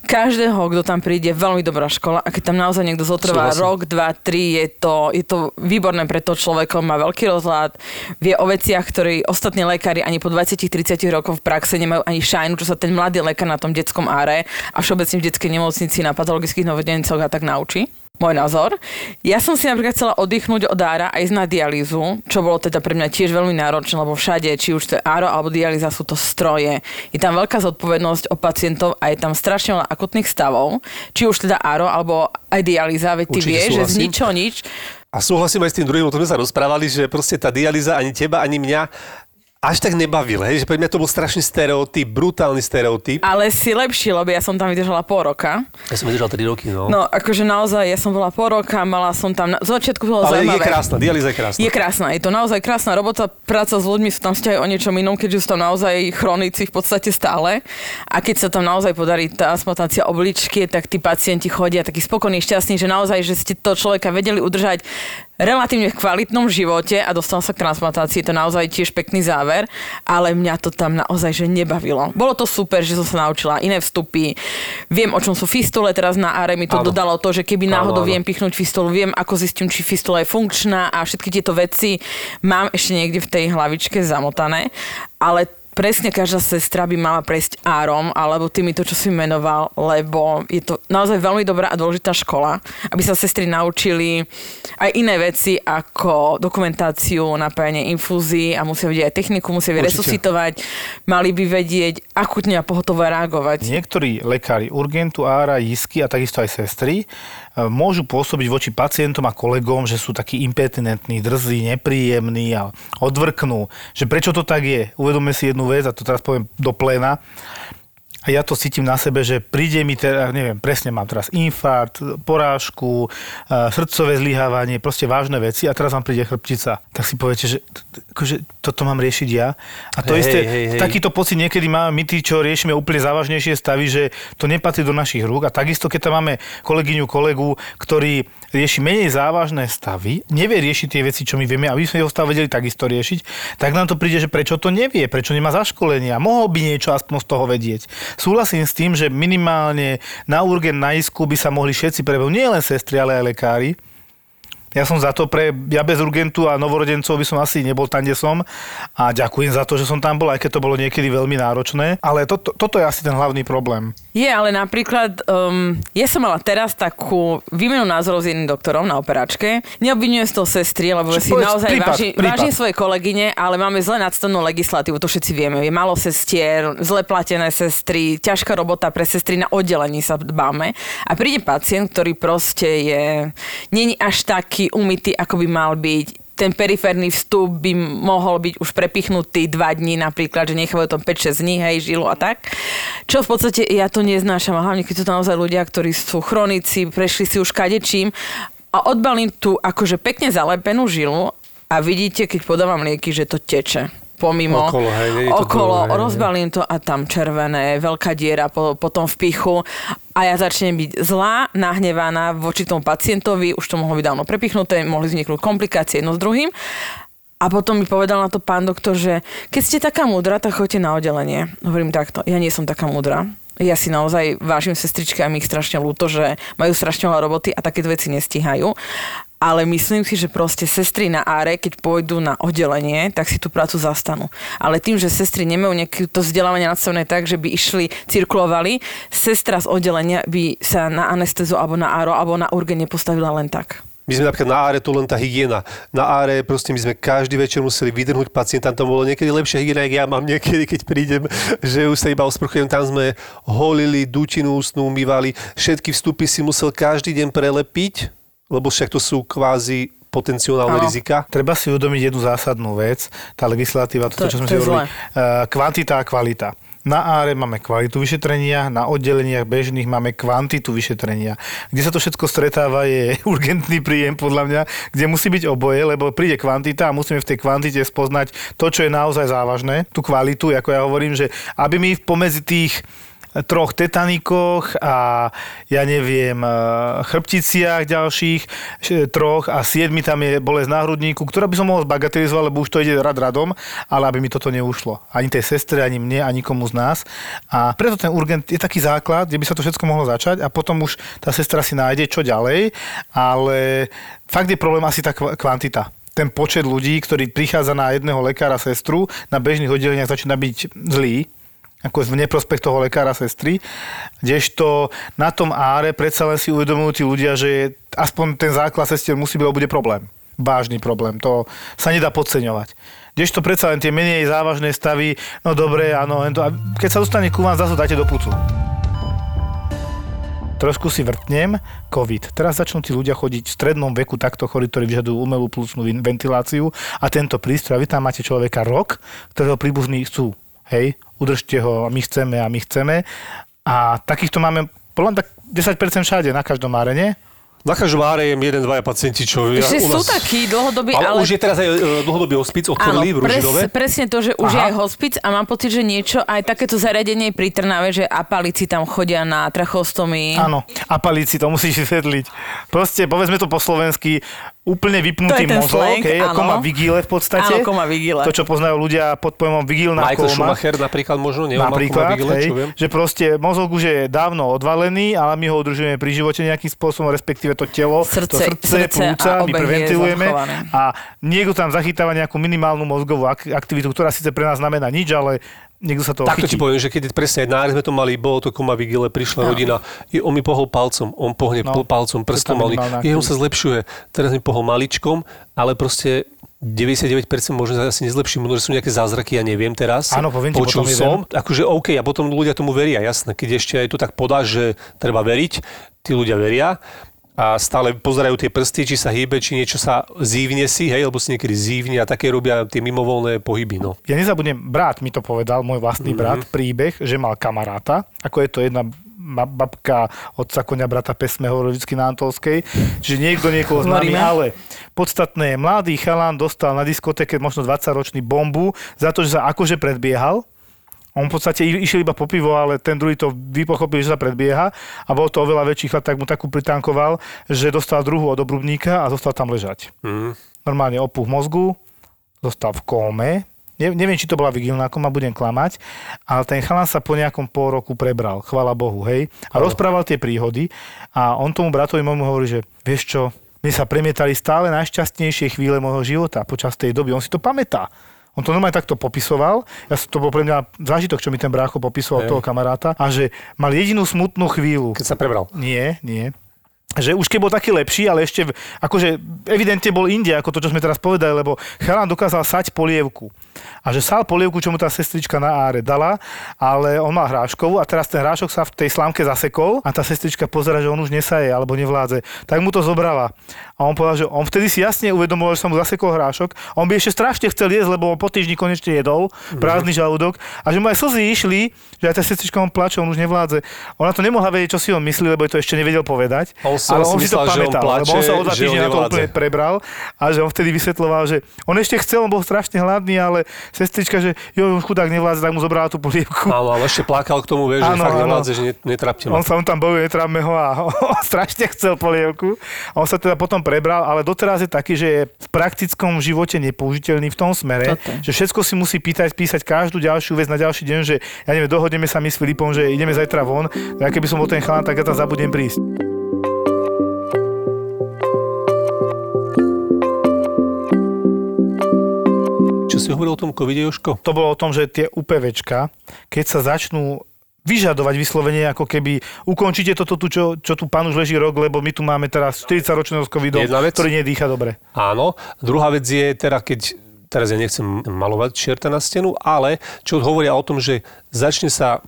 každého, kto tam príde, veľmi dobrá škola a keď tam naozaj niekto zotrvá Súhlasím. rok, dva, tri, je to, je to výborné pre to človekom, má veľký rozhľad, vie o veciach, ktoré ostatní lekári ani po 20-30 rokov v praxe nemajú ani šajnu, čo sa ten mladý lekár na tom detskom áre a všeobecne v detskej nemocnici na patologických novodencoch a tak naučí. Môj názor. Ja som si napríklad chcela oddychnúť od ára a ísť na dialýzu, čo bolo teda pre mňa tiež veľmi náročné, lebo všade, či už to je áro alebo dialýza, sú to stroje. Je tam veľká zodpovednosť o pacientov a je tam strašne veľa akutných stavov, či už teda áro alebo aj dialýza, veď ty Určite vieš, že z ničoho nič A súhlasím aj s tým druhým, o tom sme sa rozprávali, že proste tá dialýza ani teba, ani mňa až tak nebavil, hej, že pre mňa to bol strašný stereotyp, brutálny stereotyp. ale si lepší, lebo ja som tam vydržala pol roka. Ja som vydržal 3 roky, no. No, akože naozaj, ja som bola pol roka, mala som tam, na, z začiatku bolo Ale je zaujímavé. krásna, dialýza je krásna. Je krásna, je to naozaj krásna robota, práca s ľuďmi sú tam vzťahy o niečom inom, keďže sú tam naozaj chronici v podstate stále. A keď sa tam naozaj podarí tá transplantácia obličky, tak tí pacienti chodia takí spokojní, šťastní, že naozaj, že ste to človeka vedeli udržať relatívne kvalitnom živote a dostal sa k transplantácii, je to naozaj tiež pekný záver, ale mňa to tam naozaj že nebavilo. Bolo to super, že som sa naučila iné vstupy, viem o čom sú fistule, teraz na áre mi to Áno. dodalo to, že keby Áno, náhodou áno. viem pichnúť fistulu, viem ako zistím, či fistula je funkčná a všetky tieto veci mám ešte niekde v tej hlavičke zamotané, ale presne každá sestra by mala prejsť árom, alebo týmito, čo si menoval, lebo je to naozaj veľmi dobrá a dôležitá škola, aby sa sestry naučili aj iné veci ako dokumentáciu, napájanie infúzií a musia vedieť aj techniku, musia vedieť resuscitovať, mali by vedieť akutne a pohotovo reagovať. Niektorí lekári urgentu, ára, jisky a takisto aj sestry môžu pôsobiť voči pacientom a kolegom, že sú takí impertinentní, drzí, nepríjemní a odvrknú. Že prečo to tak je? Uvedome si jednu vec a to teraz poviem do pléna. A ja to cítim na sebe, že príde mi teraz, neviem, presne mám teraz infarkt, porážku, e, srdcové zlyhávanie, proste vážne veci a teraz vám príde chrbtica. Tak si poviete, že akože toto mám riešiť ja. A to Hej, isté, hej, hej. takýto pocit niekedy máme my tí, čo riešime úplne závažnejšie stavy, že to nepatrí do našich rúk. A takisto, keď tam máme kolegyňu, kolegu, ktorý rieši menej závažné stavy, nevie riešiť tie veci, čo my vieme, a my sme jeho stav vedeli takisto riešiť, tak nám to príde, že prečo to nevie, prečo nemá zaškolenia, mohol by niečo aspoň z toho vedieť. Súhlasím s tým, že minimálne na urgen, na isku by sa mohli všetci prebehnúť, nie len sestry, ale aj lekári. Ja som za to pre, ja bez urgentu a novorodencov by som asi nebol tam, kde som. A ďakujem za to, že som tam bol, aj keď to bolo niekedy veľmi náročné. Ale to, to, toto je asi ten hlavný problém. Je, ale napríklad, um, ja som mala teraz takú výmenu názorov s jedným doktorom na operačke. Neobvinujem z toho sestry, lebo Čo si povedz, naozaj prípad, váži, prípad. vážim svoje kolegyne, ale máme zle nadstavnú legislatívu, to všetci vieme. Je málo sestier, zle platené sestry, ťažká robota pre sestry na oddelení sa dbáme. A príde pacient, ktorý proste je, není až taký umytý, ako by mal byť ten periférny vstup by mohol byť už prepichnutý dva dní napríklad, že nechávajú tam 5-6 dní, hej, žilu a tak. Čo v podstate ja to neznášam, a hlavne keď sú to naozaj ľudia, ktorí sú chronici, prešli si už kadečím a odbalím tu akože pekne zalepenú žilu a vidíte, keď podávam lieky, že to teče pomimo, Okolo, hej, je to okolo, hej. rozbalím to a tam červené, veľká diera po, po tom vpichu a ja začnem byť zlá, nahnevaná voči tomu pacientovi, už to mohlo byť dávno prepichnuté, mohli vzniknúť komplikácie jedno s druhým. A potom mi povedal na to pán doktor, že keď ste taká múdra, tak choďte na oddelenie. Hovorím takto, ja nie som taká múdra. Ja si naozaj vážim sestričky a mi ich strašne ľúto, že majú strašne veľa roboty a takéto veci nestíhajú. Ale myslím si, že proste sestry na áre, keď pôjdu na oddelenie, tak si tú prácu zastanú. Ale tým, že sestry nemajú nejaké to vzdelávanie nastavené tak, že by išli, cirkulovali, sestra z oddelenia by sa na anestézu alebo na áro alebo na urgen nepostavila len tak. My sme napríklad na áre, to len tá hygiena. Na áre proste my sme každý večer museli vydrhnúť pacienta, tam bolo niekedy lepšia hygiena, jak ja mám niekedy, keď prídem, že už sa iba osprchujem, tam sme holili, dutinu ústnu umývali, všetky vstupy si musel každý deň prelepiť, lebo však to sú kvázi potenciálne Áno. rizika. Treba si uvedomiť jednu zásadnú vec, tá legislatíva, To- to, čo sme to si hovorili, uh, kvantita a kvalita. Na áre máme kvalitu vyšetrenia, na oddeleniach bežných máme kvantitu vyšetrenia. Kde sa to všetko stretáva je <laughs> urgentný príjem podľa mňa, kde musí byť oboje, lebo príde kvantita a musíme v tej kvantite spoznať to, čo je naozaj závažné, tú kvalitu, ako ja hovorím, že aby my pomedzi tých troch tetanikoch a ja neviem, eh, chrbticiach ďalších troch a siedmi tam je bolesť na hrudníku, ktorá by som mohol zbagatelizovať, lebo už to ide rad radom, ale aby mi toto neušlo. Ani tej sestre, ani mne, ani komu z nás. A preto ten urgent je taký základ, kde by sa to všetko mohlo začať a potom už tá sestra si nájde, čo ďalej, ale fakt je problém asi tá kva- kvantita ten počet ľudí, ktorý prichádza na jedného lekára, sestru, na bežných oddeleniach začína byť zlý, ako v neprospech toho lekára, sestry, kdežto na tom áre predsa len si uvedomujú tí ľudia, že aspoň ten základ sestier musí byť, bude problém. Vážny problém. To sa nedá podceňovať. Kdežto predsa len tie menej závažné stavy, no dobre, áno, len to, a keď sa dostane ku vám, zase dáte do pucu. Trošku si vrtnem, COVID. Teraz začnú tí ľudia chodiť v strednom veku takto chorí, ktorí vyžadujú umelú plúcnu vin- ventiláciu a tento prístroj, vy tam máte človeka rok, ktorého príbuzní chcú. Hej, udržte ho, my chceme a my chceme. A takýchto máme len tak 10% všade, na každom áre, nie? Na každom áre je jeden, dvaja pacienti, čo ja, Ešte u sú nás... takí dlhodobí, Ale, ale... už je teraz aj e, dlhodobý hospic, otvorili v pres, Ružinove. presne to, že už je Aha. aj hospic a mám pocit, že niečo, aj takéto zariadenie pri Trnave, že apalici tam chodia na trachostomii. Áno, apalíci, to musíš vysvetliť. Proste, povedzme to po slovensky, úplne To vypnutý je ten mozog, slang, hej, áno. koma vigíle v podstate. Áno, koma vigíle. To, čo poznajú ľudia pod pojmom vigílna Michael koma. Schumacher napríklad možno, nie? On mal Napríklad, koma vigile, hej, čo viem. že proste mozog už je dávno odvalený, ale my ho udržujeme pri živote nejakým spôsobom, respektíve to telo, Srdce- to srdce, srdce plúca, my preventilujeme a niekto tam zachytáva nejakú minimálnu mozgovú ak- aktivitu, ktorá síce pre nás znamená nič, ale niekto sa toho Takto chytí. ti poviem, že keď presne aj sme to mali, bolo to koma vigile, prišla rodina, i on mi pohol palcom, on pohne No, no, palcom, je prstom, minimálna jeho sa zlepšuje, teraz mi pohol maličkom, ale proste 99% možno asi nezlepší, možno sú nejaké zázraky, ja neviem teraz. Áno, poviem ti, Počul potom je som, akože OK, a potom ľudia tomu veria, jasné, keď ešte aj to tak podáš, že treba veriť, tí ľudia veria, a stále pozerajú tie prsty, či sa hýbe, či niečo sa zívne si, hej, lebo si niekedy zívne a také robia tie mimovolné pohyby, no. Ja nezabudnem, brat mi to povedal, môj vlastný Mhm. brat, príbeh, že mal kamaráta, ako je to jedna babka otca konia brata Pesme hovorí vždy na Antolskej, čiže niekto niekoho známy, ale podstatné je, mladý chalán dostal na diskotéke možno 20-ročný bombu za to, že sa akože predbiehal, on v podstate išiel iba po pivo, ale ten druhý to vypochopil, že sa predbieha a bol to oveľa väčší chlap, tak mu takú pritankoval, že dostal druhú od obrubníka a zostal tam ležať. Mm. Normálne opuch mozgu, zostal v kóme, Ne, neviem, či to bola vigilná koma, budem klamať, ale ten chalan sa po nejakom pol roku prebral, chvala Bohu, hej. A rozprával tie príhody a on tomu bratovi môjmu hovorí, že vieš čo, mi sa premietali stále najšťastnejšie chvíle môjho života počas tej doby. On si to pamätá. On to normálne takto popisoval. Ja, to bol pre mňa zážitok, čo mi ten brácho popisoval Hej. toho kamaráta. A že mal jedinú smutnú chvíľu. Keď sa prebral. Nie, nie. Že už keď bol taký lepší, ale ešte, akože evidentne bol inde, ako to, čo sme teraz povedali, lebo chalán dokázal sať polievku. A že sal polievku, čo mu tá sestrička na áre dala, ale on mal hráškovú a teraz ten hrášok sa v tej slámke zasekol a tá sestrička pozera, že on už nesaje alebo nevládze. Tak mu to zobrala. A on povedal, že on vtedy si jasne uvedomoval, že som mu zasekol hrášok. On by ešte strašne chcel jesť, lebo on po týždni konečne jedol, prázdny žalúdok. A že mu aj slzy išli, že aj tá sestrička on plače, on už nevládze. Ona to nemohla vedieť, čo si on myslí, lebo to ešte nevedel povedať. On ale on si to že on pamätal, lebo on plače, sa o dva že on týždne na to úplne prebral a že on vtedy vysvetloval, že on ešte chcel, on bol strašne hladný, ale sestrička, že jo, už chudák nevládze, tak mu zobrala tú polievku. Áno, ale ešte plakal k tomu, vieš, že Áno, fakt nevládze, že net- netrapte ma. On sa on tam bojuje, netrápme ho a <laughs> on strašne chcel polievku. A on sa teda potom prebral, ale doteraz je taký, že je v praktickom živote nepoužiteľný v tom smere, Toto. že všetko si musí pýtať, písať každú ďalšiu vec na ďalší deň, že ja neviem, dohodneme sa my s Filipom, že ideme zajtra von, ja keby som bol ten chalán, tak ja tam zabudnem prísť. Čo si hovoril o tom covide, Joško? To bolo o tom, že tie UPVčka, keď sa začnú vyžadovať vyslovene, ako keby ukončíte toto tu, čo, čo tu pán už leží rok, lebo my tu máme teraz 40 ročného s covidom, ktorý nedýcha dobre. Áno. Druhá vec je teda, keď teraz ja nechcem malovať čierta na stenu, ale čo hovoria o tom, že začne sa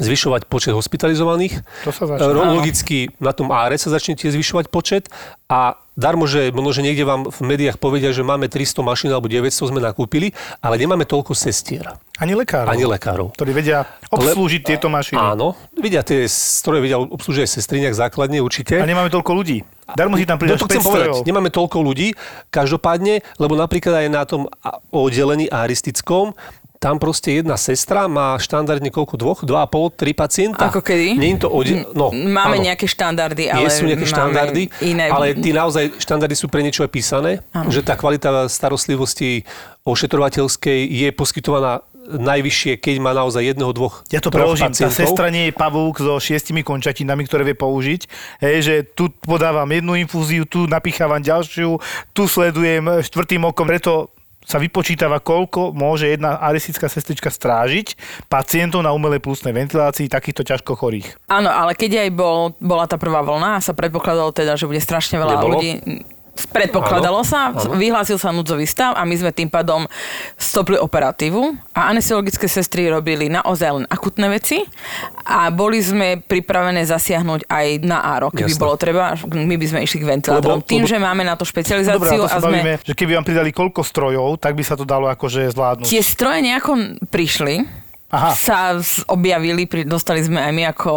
zvyšovať počet hospitalizovaných. To sa začne. Logicky na tom áre sa začne tiež zvyšovať počet a darmo, že možno, že niekde vám v médiách povedia, že máme 300 mašín alebo 900 sme nakúpili, ale nemáme toľko sestier, Ani lekárov, ani lekárov. ktorí vedia obslúžiť tieto mašiny. Áno, vidia, tie stroje vedia obslúžiť aj sestry nejak základne určite. A nemáme toľko ľudí. Darmo si tam No pridaš to chcem 5 povedať, nemáme toľko ľudí, každopádne, lebo napríklad aj na tom oddelení aristickom, tam proste jedna sestra má štandardne koľko? Dvoch? Dva a pol? Tri pacienta? Ako kedy? Nie to odde- no, Máme áno. nejaké štandardy, ale Nie sú nejaké štandardy, iné. ale tí naozaj štandardy sú pre niečo aj písané, Áno. že tá kvalita starostlivosti ošetrovateľskej je poskytovaná najvyššie, keď má naozaj jedného, dvoch, Ja to preložím. Tá sestra nie je pavúk so šiestimi končatinami, ktoré vie použiť. Hej, že tu podávam jednu infúziu, tu napichávam ďalšiu, tu sledujem štvrtým okom. Preto sa vypočítava, koľko môže jedna aristická sestrička strážiť pacientov na umelej plusnej ventilácii takýchto ťažko chorých. Áno, ale keď aj bol, bola tá prvá vlna a sa predpokladalo teda, že bude strašne veľa Nebolo? ľudí. Predpokladalo sa, áno. vyhlásil sa núdzový stav a my sme tým pádom stopli operatívu a anesteziologické sestry robili naozaj len akutné veci a boli sme pripravené zasiahnuť aj na áro, keby Jasné. bolo treba, my by sme išli k ventilátorom. Lebo- Tým, lebo- že máme na to špecializáciu a to a sme... bavíme, že keby vám pridali koľko strojov, tak by sa to dalo akože zvládnuť. Tie stroje nejako prišli, Aha. sa objavili, pri, dostali sme aj my ako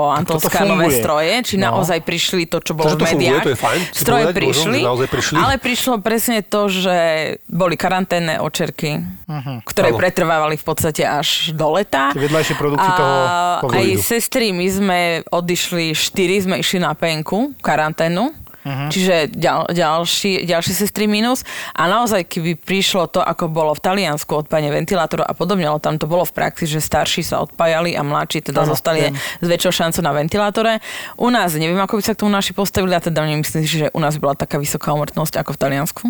funguje. nové stroje, či No. naozaj prišli to, čo bolo To, že v to funguje, médiách. to je fajn. Stroje povedať, prišli, naozaj prišli. ale prišlo presne to, že boli karanténne očerky, Mhm. ktoré Áno. pretrvávali v podstate až do leta. Tie vedľajšie produkty a toho covidu. aj sestry, my sme odišli, štyri sme išli na penku, karanténu. Mhm. Čiže ďal, ďalší, ďalšie sestry minus. A naozaj, keby prišlo to, ako bolo v Taliansku, odpájanie ventilátorov a podobne, ale tam to bolo v praxi, že starší sa odpájali a mladší teda Áno, zostali viem. s väčšou šancou na ventilátore. U nás neviem, ako by sa k tomu naši postavili a teda nemyslím si, že u nás bola taká vysoká umrtnosť ako v Taliansku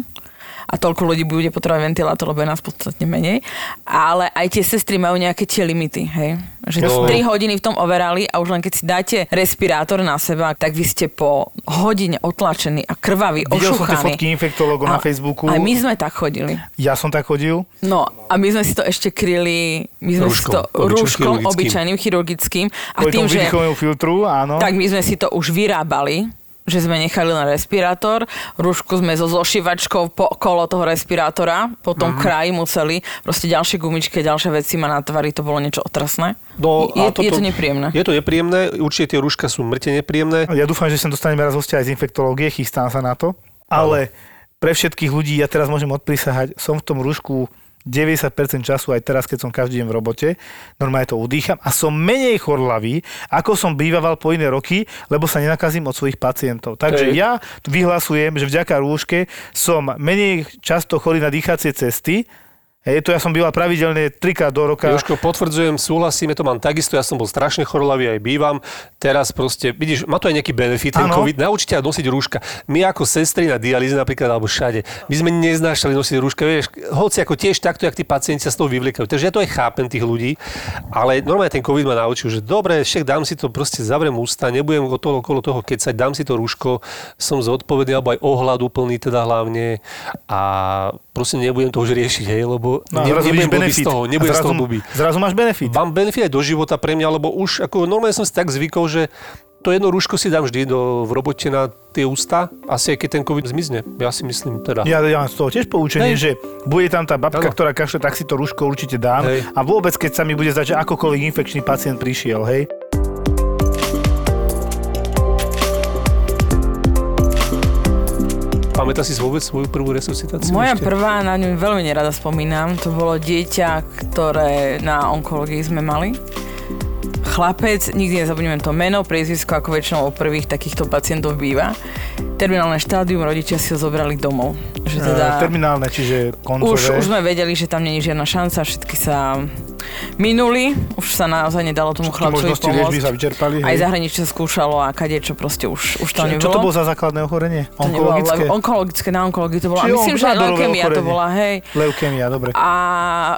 a toľko ľudí bude potrebovať ventilátor, lebo je nás podstatne menej. Ale aj tie sestry majú nejaké tie limity, hej. Že No. 3 hodiny v tom overali a už len keď si dáte respirátor na seba, tak vy ste po hodine otlačení a krvaví, Videl som tie ošuchaní. fotky infektológov na Facebooku. Aj my sme tak chodili. Ja som tak chodil. No a my sme si to ešte kryli my sme si Rúškom, to obyčajným rúškom chirurgickým. obyčajným chirurgickým a Kvôli tým, že filtru, áno. tak my sme si to už vyrábali že sme nechali na respirátor, rúšku sme so zošívačkou po okolo toho respirátora, po tom Mhm. kraji museli, proste ďalšie gumičky, ďalšie veci ma na tvári, to bolo niečo otrasné. No, je, a je to nepríjemné. Je to nepríjemné, určite tie rúška sú mŕte nepríjemné. Ja dúfam, že sem dostaneme raz hostia aj z infektológie, chystám sa na to. Ale pre všetkých ľudí, ja teraz môžem odprísahať, som v tom rúšku 90% času, aj teraz, keď som každý deň v robote, normálne to udýcham a som menej chorlavý, ako som bývaval po iné roky, lebo sa nenakazím od svojich pacientov. Takže Hej. ja vyhlasujem, že vďaka rúške som menej často chorý na dýchacie cesty, Hej, to ja som býval pravidelne trikrát do roka. Jožko, potvrdzujem, súhlasíme, to mám takisto, ja som bol strašne chorlavý, aj bývam. Teraz proste, vidíš, má to aj nejaký benefit, ten Áno. COVID, naučíte ťa nosiť rúška. My ako sestry na dialýze napríklad, alebo všade, my sme neznášali nosiť rúška, vieš, hoci ako tiež takto, jak tí pacienti sa z toho vyvliekajú. Takže ja to aj chápem tých ľudí, ale normálne ten COVID ma naučil, že dobre, však dám si to, proste zavriem ústa, nebudem okolo, okolo toho kecať, dám si to rúško, som zodpovedný, alebo aj ohľad úplný teda hlavne a proste nebudem to už riešiť, hej, lebo No a ne, zrazu nebudem blbý z toho, nebudem A z toho zrazu- blbý. Zrazu máš benefit. Mám benefit aj do života pre mňa, lebo už ako normálne som si tak zvykol, že To jedno rúško si dám vždy do, v robote na tie ústa, asi aj keď ten COVID zmizne. Ja si myslím teda. Ja, ja mám z toho tiež poučenie, Hej. že bude tam tá babka, Áno. ktorá kašle, tak si to rúško určite dám. Hej. A vôbec, keď sa mi bude zdať, že akokoľvek infekčný pacient prišiel, hej. Pamätá si vôbec svoju prvú resuscitáciu? Moja ešte? prvá, na ňu veľmi nerada spomínam, to bolo dieťa, ktoré na onkológii sme mali. Chlapec, nikdy nezabudnem to meno, priezvisko, ako väčšinou u prvých takýchto pacientov býva. Terminálne štádium, rodičia si ho zobrali domov. Že teda... E, terminálne, čiže koncové. Už, už sme vedeli, že tam není žiadna šanca, všetky sa minuli, už sa naozaj nedalo tomu chlapcovi možnosti pomôcť. sa vyčerpali. Aj hej. zahraničie sa skúšalo a kadečo proste už, už to čo, nebolo. čo to bolo za základné ochorenie? To nebolo, Onkologické? onkologické, na onkológii to bolo. A Čiže myslím, že aj leukemia to bola, hej. Leukémia, dobre. A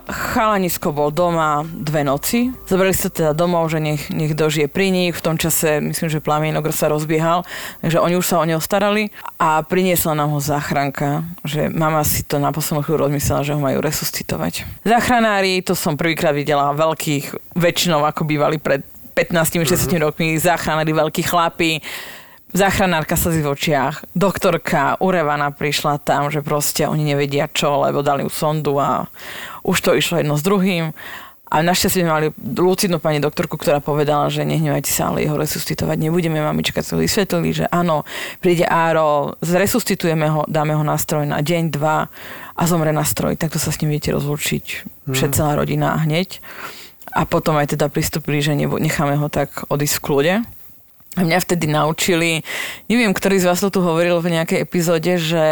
chalanisko bol doma dve noci. Zobrali sa teda domov, že nech, nech dožije pri nich. V tom čase, myslím, že plamienok sa rozbiehal, takže oni už sa o neho starali. A priniesla nám ho záchranka, že mama si to na poslednú chvíľu rozmyslela, že ho majú resuscitovať. Záchranári, to som prvýkrát videla veľkých, väčšinou ako bývali pred 15-16 rokmi, záchranári, veľkí chlapi, záchranárka sa v očiach, doktorka urevaná prišla tam, že proste oni nevedia čo, lebo dali ju sondu a už to išlo jedno s druhým. A našťastie sme mali lucidnú pani doktorku, ktorá povedala, že nehnevajte sa, ale jeho resuscitovať nebudeme. Mamička to vysvetlili, že áno, príde Áro, zresuscitujeme ho, dáme ho na stroj na deň, dva a zomre na stroj. Takto sa s ním viete rozlúčiť všetci celá rodina hneď. A potom aj teda pristúpili, že nebo- necháme ho tak odísť v kľude. A mňa vtedy naučili, neviem, ktorý z vás to tu hovoril v nejakej epizóde, že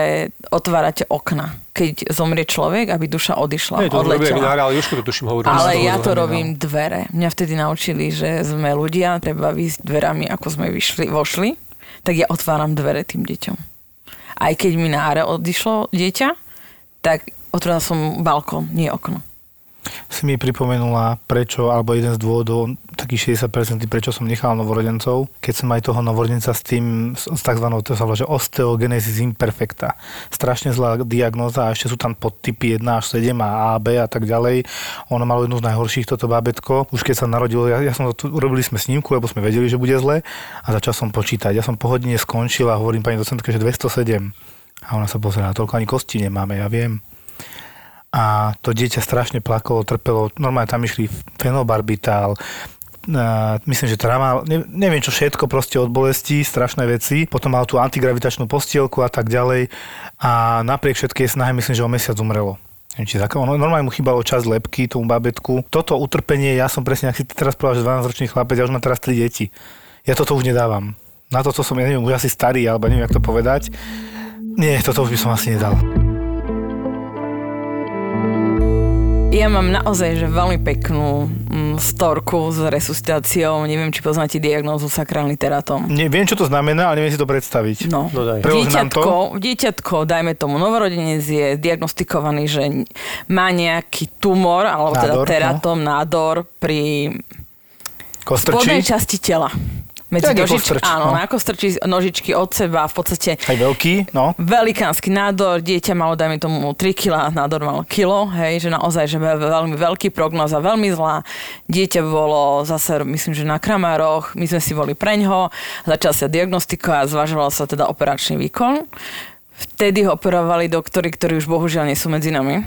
otvárate okna, keď zomrie človek, aby duša odišla, Nie, to odletela. vinár, ale Jožko to tuším hovoril. Ale ja to hovoril. robím dvere. Mňa vtedy naučili, že sme ľudia, treba výjsť dverami, ako sme vyšli, vošli, tak ja otváram dvere tým deťom. Aj keď mi na áre odišlo dieťa, tak otvárala som balkón, nie okno. Si mi pripomenula, prečo, alebo jeden z dôvodov, takých 60%, prečo som nechal novorodencov, keď som aj toho novorodenca s tým, s, tzv. to sa volá, osteogenesis imperfecta. Strašne zlá diagnóza a ešte sú tam podtypy 1 až 7 a A, B a tak ďalej. Ono malo jednu z najhorších toto bábetko. Už keď sa narodilo, ja, ja som to, urobili sme snímku, lebo sme vedeli, že bude zle a začal som počítať. Ja som po hodine skončil a hovorím pani docentke, že 207. A ona sa pozerá, toľko ani kosti nemáme, ja viem. A to dieťa strašne plakalo, trpelo, normálne tam išli fenobarbitál, myslím, že tramal, ne, neviem čo všetko, proste od bolesti, strašné veci. Potom mal tú antigravitačnú postielku a tak ďalej. A napriek všetkej snahe myslím, že o mesiac umrelo. Neviem, či zaka- ono, normálne mu chýbalo čas lepky tomu babetku. Toto utrpenie, ja som presne, ak si teraz povedal, že 12-ročný chlapec, ja už mám teraz 3 deti. Ja toto už nedávam. Na toto som, ja neviem, už asi starý, alebo neviem, jak to povedať. Nie, toto už by som asi nedal. Ja mám naozaj že veľmi peknú mm, storku s resuscitáciou. Neviem, či poznáte diagnózu sakrálny teratom. Ne, viem, čo to znamená, ale neviem si to predstaviť. No. No to. Dieťatko, dieťatko, dajme tomu, novorodenec je diagnostikovaný, že má nejaký tumor, alebo teda Nádor, no. teratom, nádor pri Kostrčí, spodnej časti tela. Medzi Tak je nožič, kostrč, áno, no. na kostrči nožičky od seba, v podstate aj veľký, no. velikánsky nádor, dieťa malo, dajme tomu, 3 kg, nádor malo kilo, hej, že naozaj, že ve- veľmi veľký prognoza, veľmi zlá. Dieťa bolo zase, myslím, že na kramároch, my sme si boli preňho, začal sa diagnostika a zvažoval sa teda operačný výkon. Vtedy ho operovali doktori, ktorí už bohužiaľ nie sú medzi nami.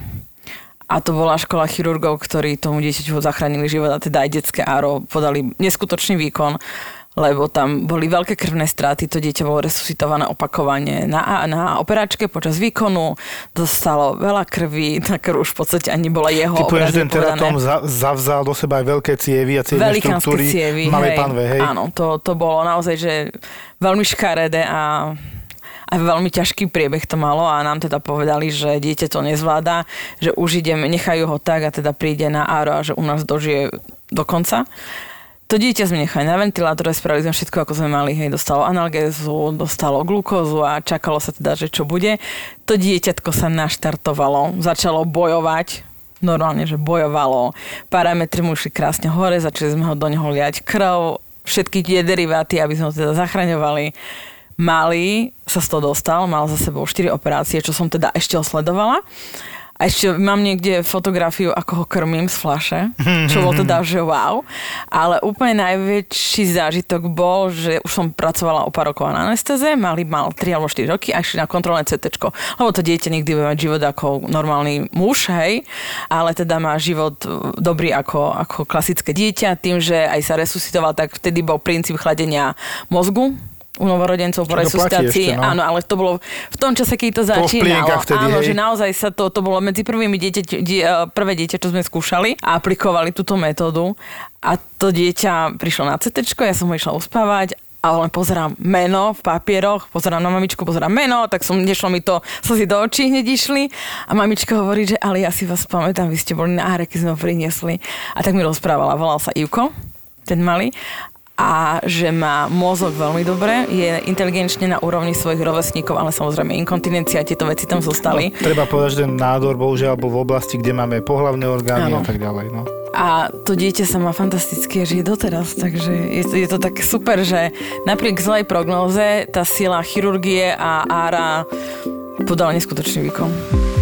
A to bola škola chirurgov, ktorí tomu dieťaťu zachránili život a teda aj detské áro podali neskutočný výkon lebo tam boli veľké krvné straty, to dieťa bolo resuscitované opakovane na, na operačke počas výkonu, dostalo veľa krvi, tá krv už v podstate ani bola jeho Typujem, že ten teratom za, zavzal do seba aj veľké cievy a cievne štruktúry cievy, malej hej. panve, hej. Áno, to, to bolo naozaj, že veľmi škaredé a a veľmi ťažký priebeh to malo a nám teda povedali, že dieťa to nezvláda, že už ideme, nechajú ho tak a teda príde na áro a že u nás dožije do konca. To dieťa sme nechali na ventilátore, spravili sme všetko, ako sme mali, hej, dostalo analgézu, dostalo glukózu a čakalo sa teda, že čo bude. To dieťatko sa naštartovalo, začalo bojovať, normálne, že bojovalo. Parametry mu išli krásne hore, začali sme ho do neho liať krv, všetky tie deriváty, aby sme ho teda zachraňovali. Malý sa z toho dostal, mal za sebou 4 operácie, čo som teda ešte osledovala. A ešte mám niekde fotografiu, ako ho krmím z flaše, čo bol teda, že wow. Ale úplne najväčší zážitok bol, že už som pracovala o pár rokov na anestéze, mali mal 3 alebo 4 roky a išli na kontrolné CT. Lebo to dieťa nikdy bude mať život ako normálny muž, hej, ale teda má život dobrý ako, ako klasické dieťa, tým, že aj sa resuscitoval, tak vtedy bol princíp chladenia mozgu, u novorodencov po resuscitácii. no. Áno, ale to bolo v tom čase, keď to začínalo. vtedy, áno, hej. že naozaj sa to, to bolo medzi prvými dieťa, die, eh, prvé dieťa, čo sme skúšali a aplikovali túto metódu. A to dieťa prišlo na CT, ja som ho išla uspávať a len pozerám meno v papieroch, pozerám na mamičku, pozerám meno, tak som, nešlo mi to, slzy do očí hneď išli a mamička hovorí, že ale ja si vás pamätám, vy ste boli na áre, keď sme ho priniesli. A tak mi rozprávala, volal sa Ivko, ten malý a že má mozog veľmi dobre, je inteligenčne na úrovni svojich rovesníkov, ale samozrejme inkontinencia tieto veci tam zostali. Treba povedať, že ten nádor, bohužiaľ, bol v oblasti, kde máme pohlavné orgány Áno. a tak ďalej. No. A to dieťa sa má fantasticky a žije doteraz, takže je to, je to tak super, že napriek zlej prognóze tá sila chirurgie a ára podala neskutočný výkon.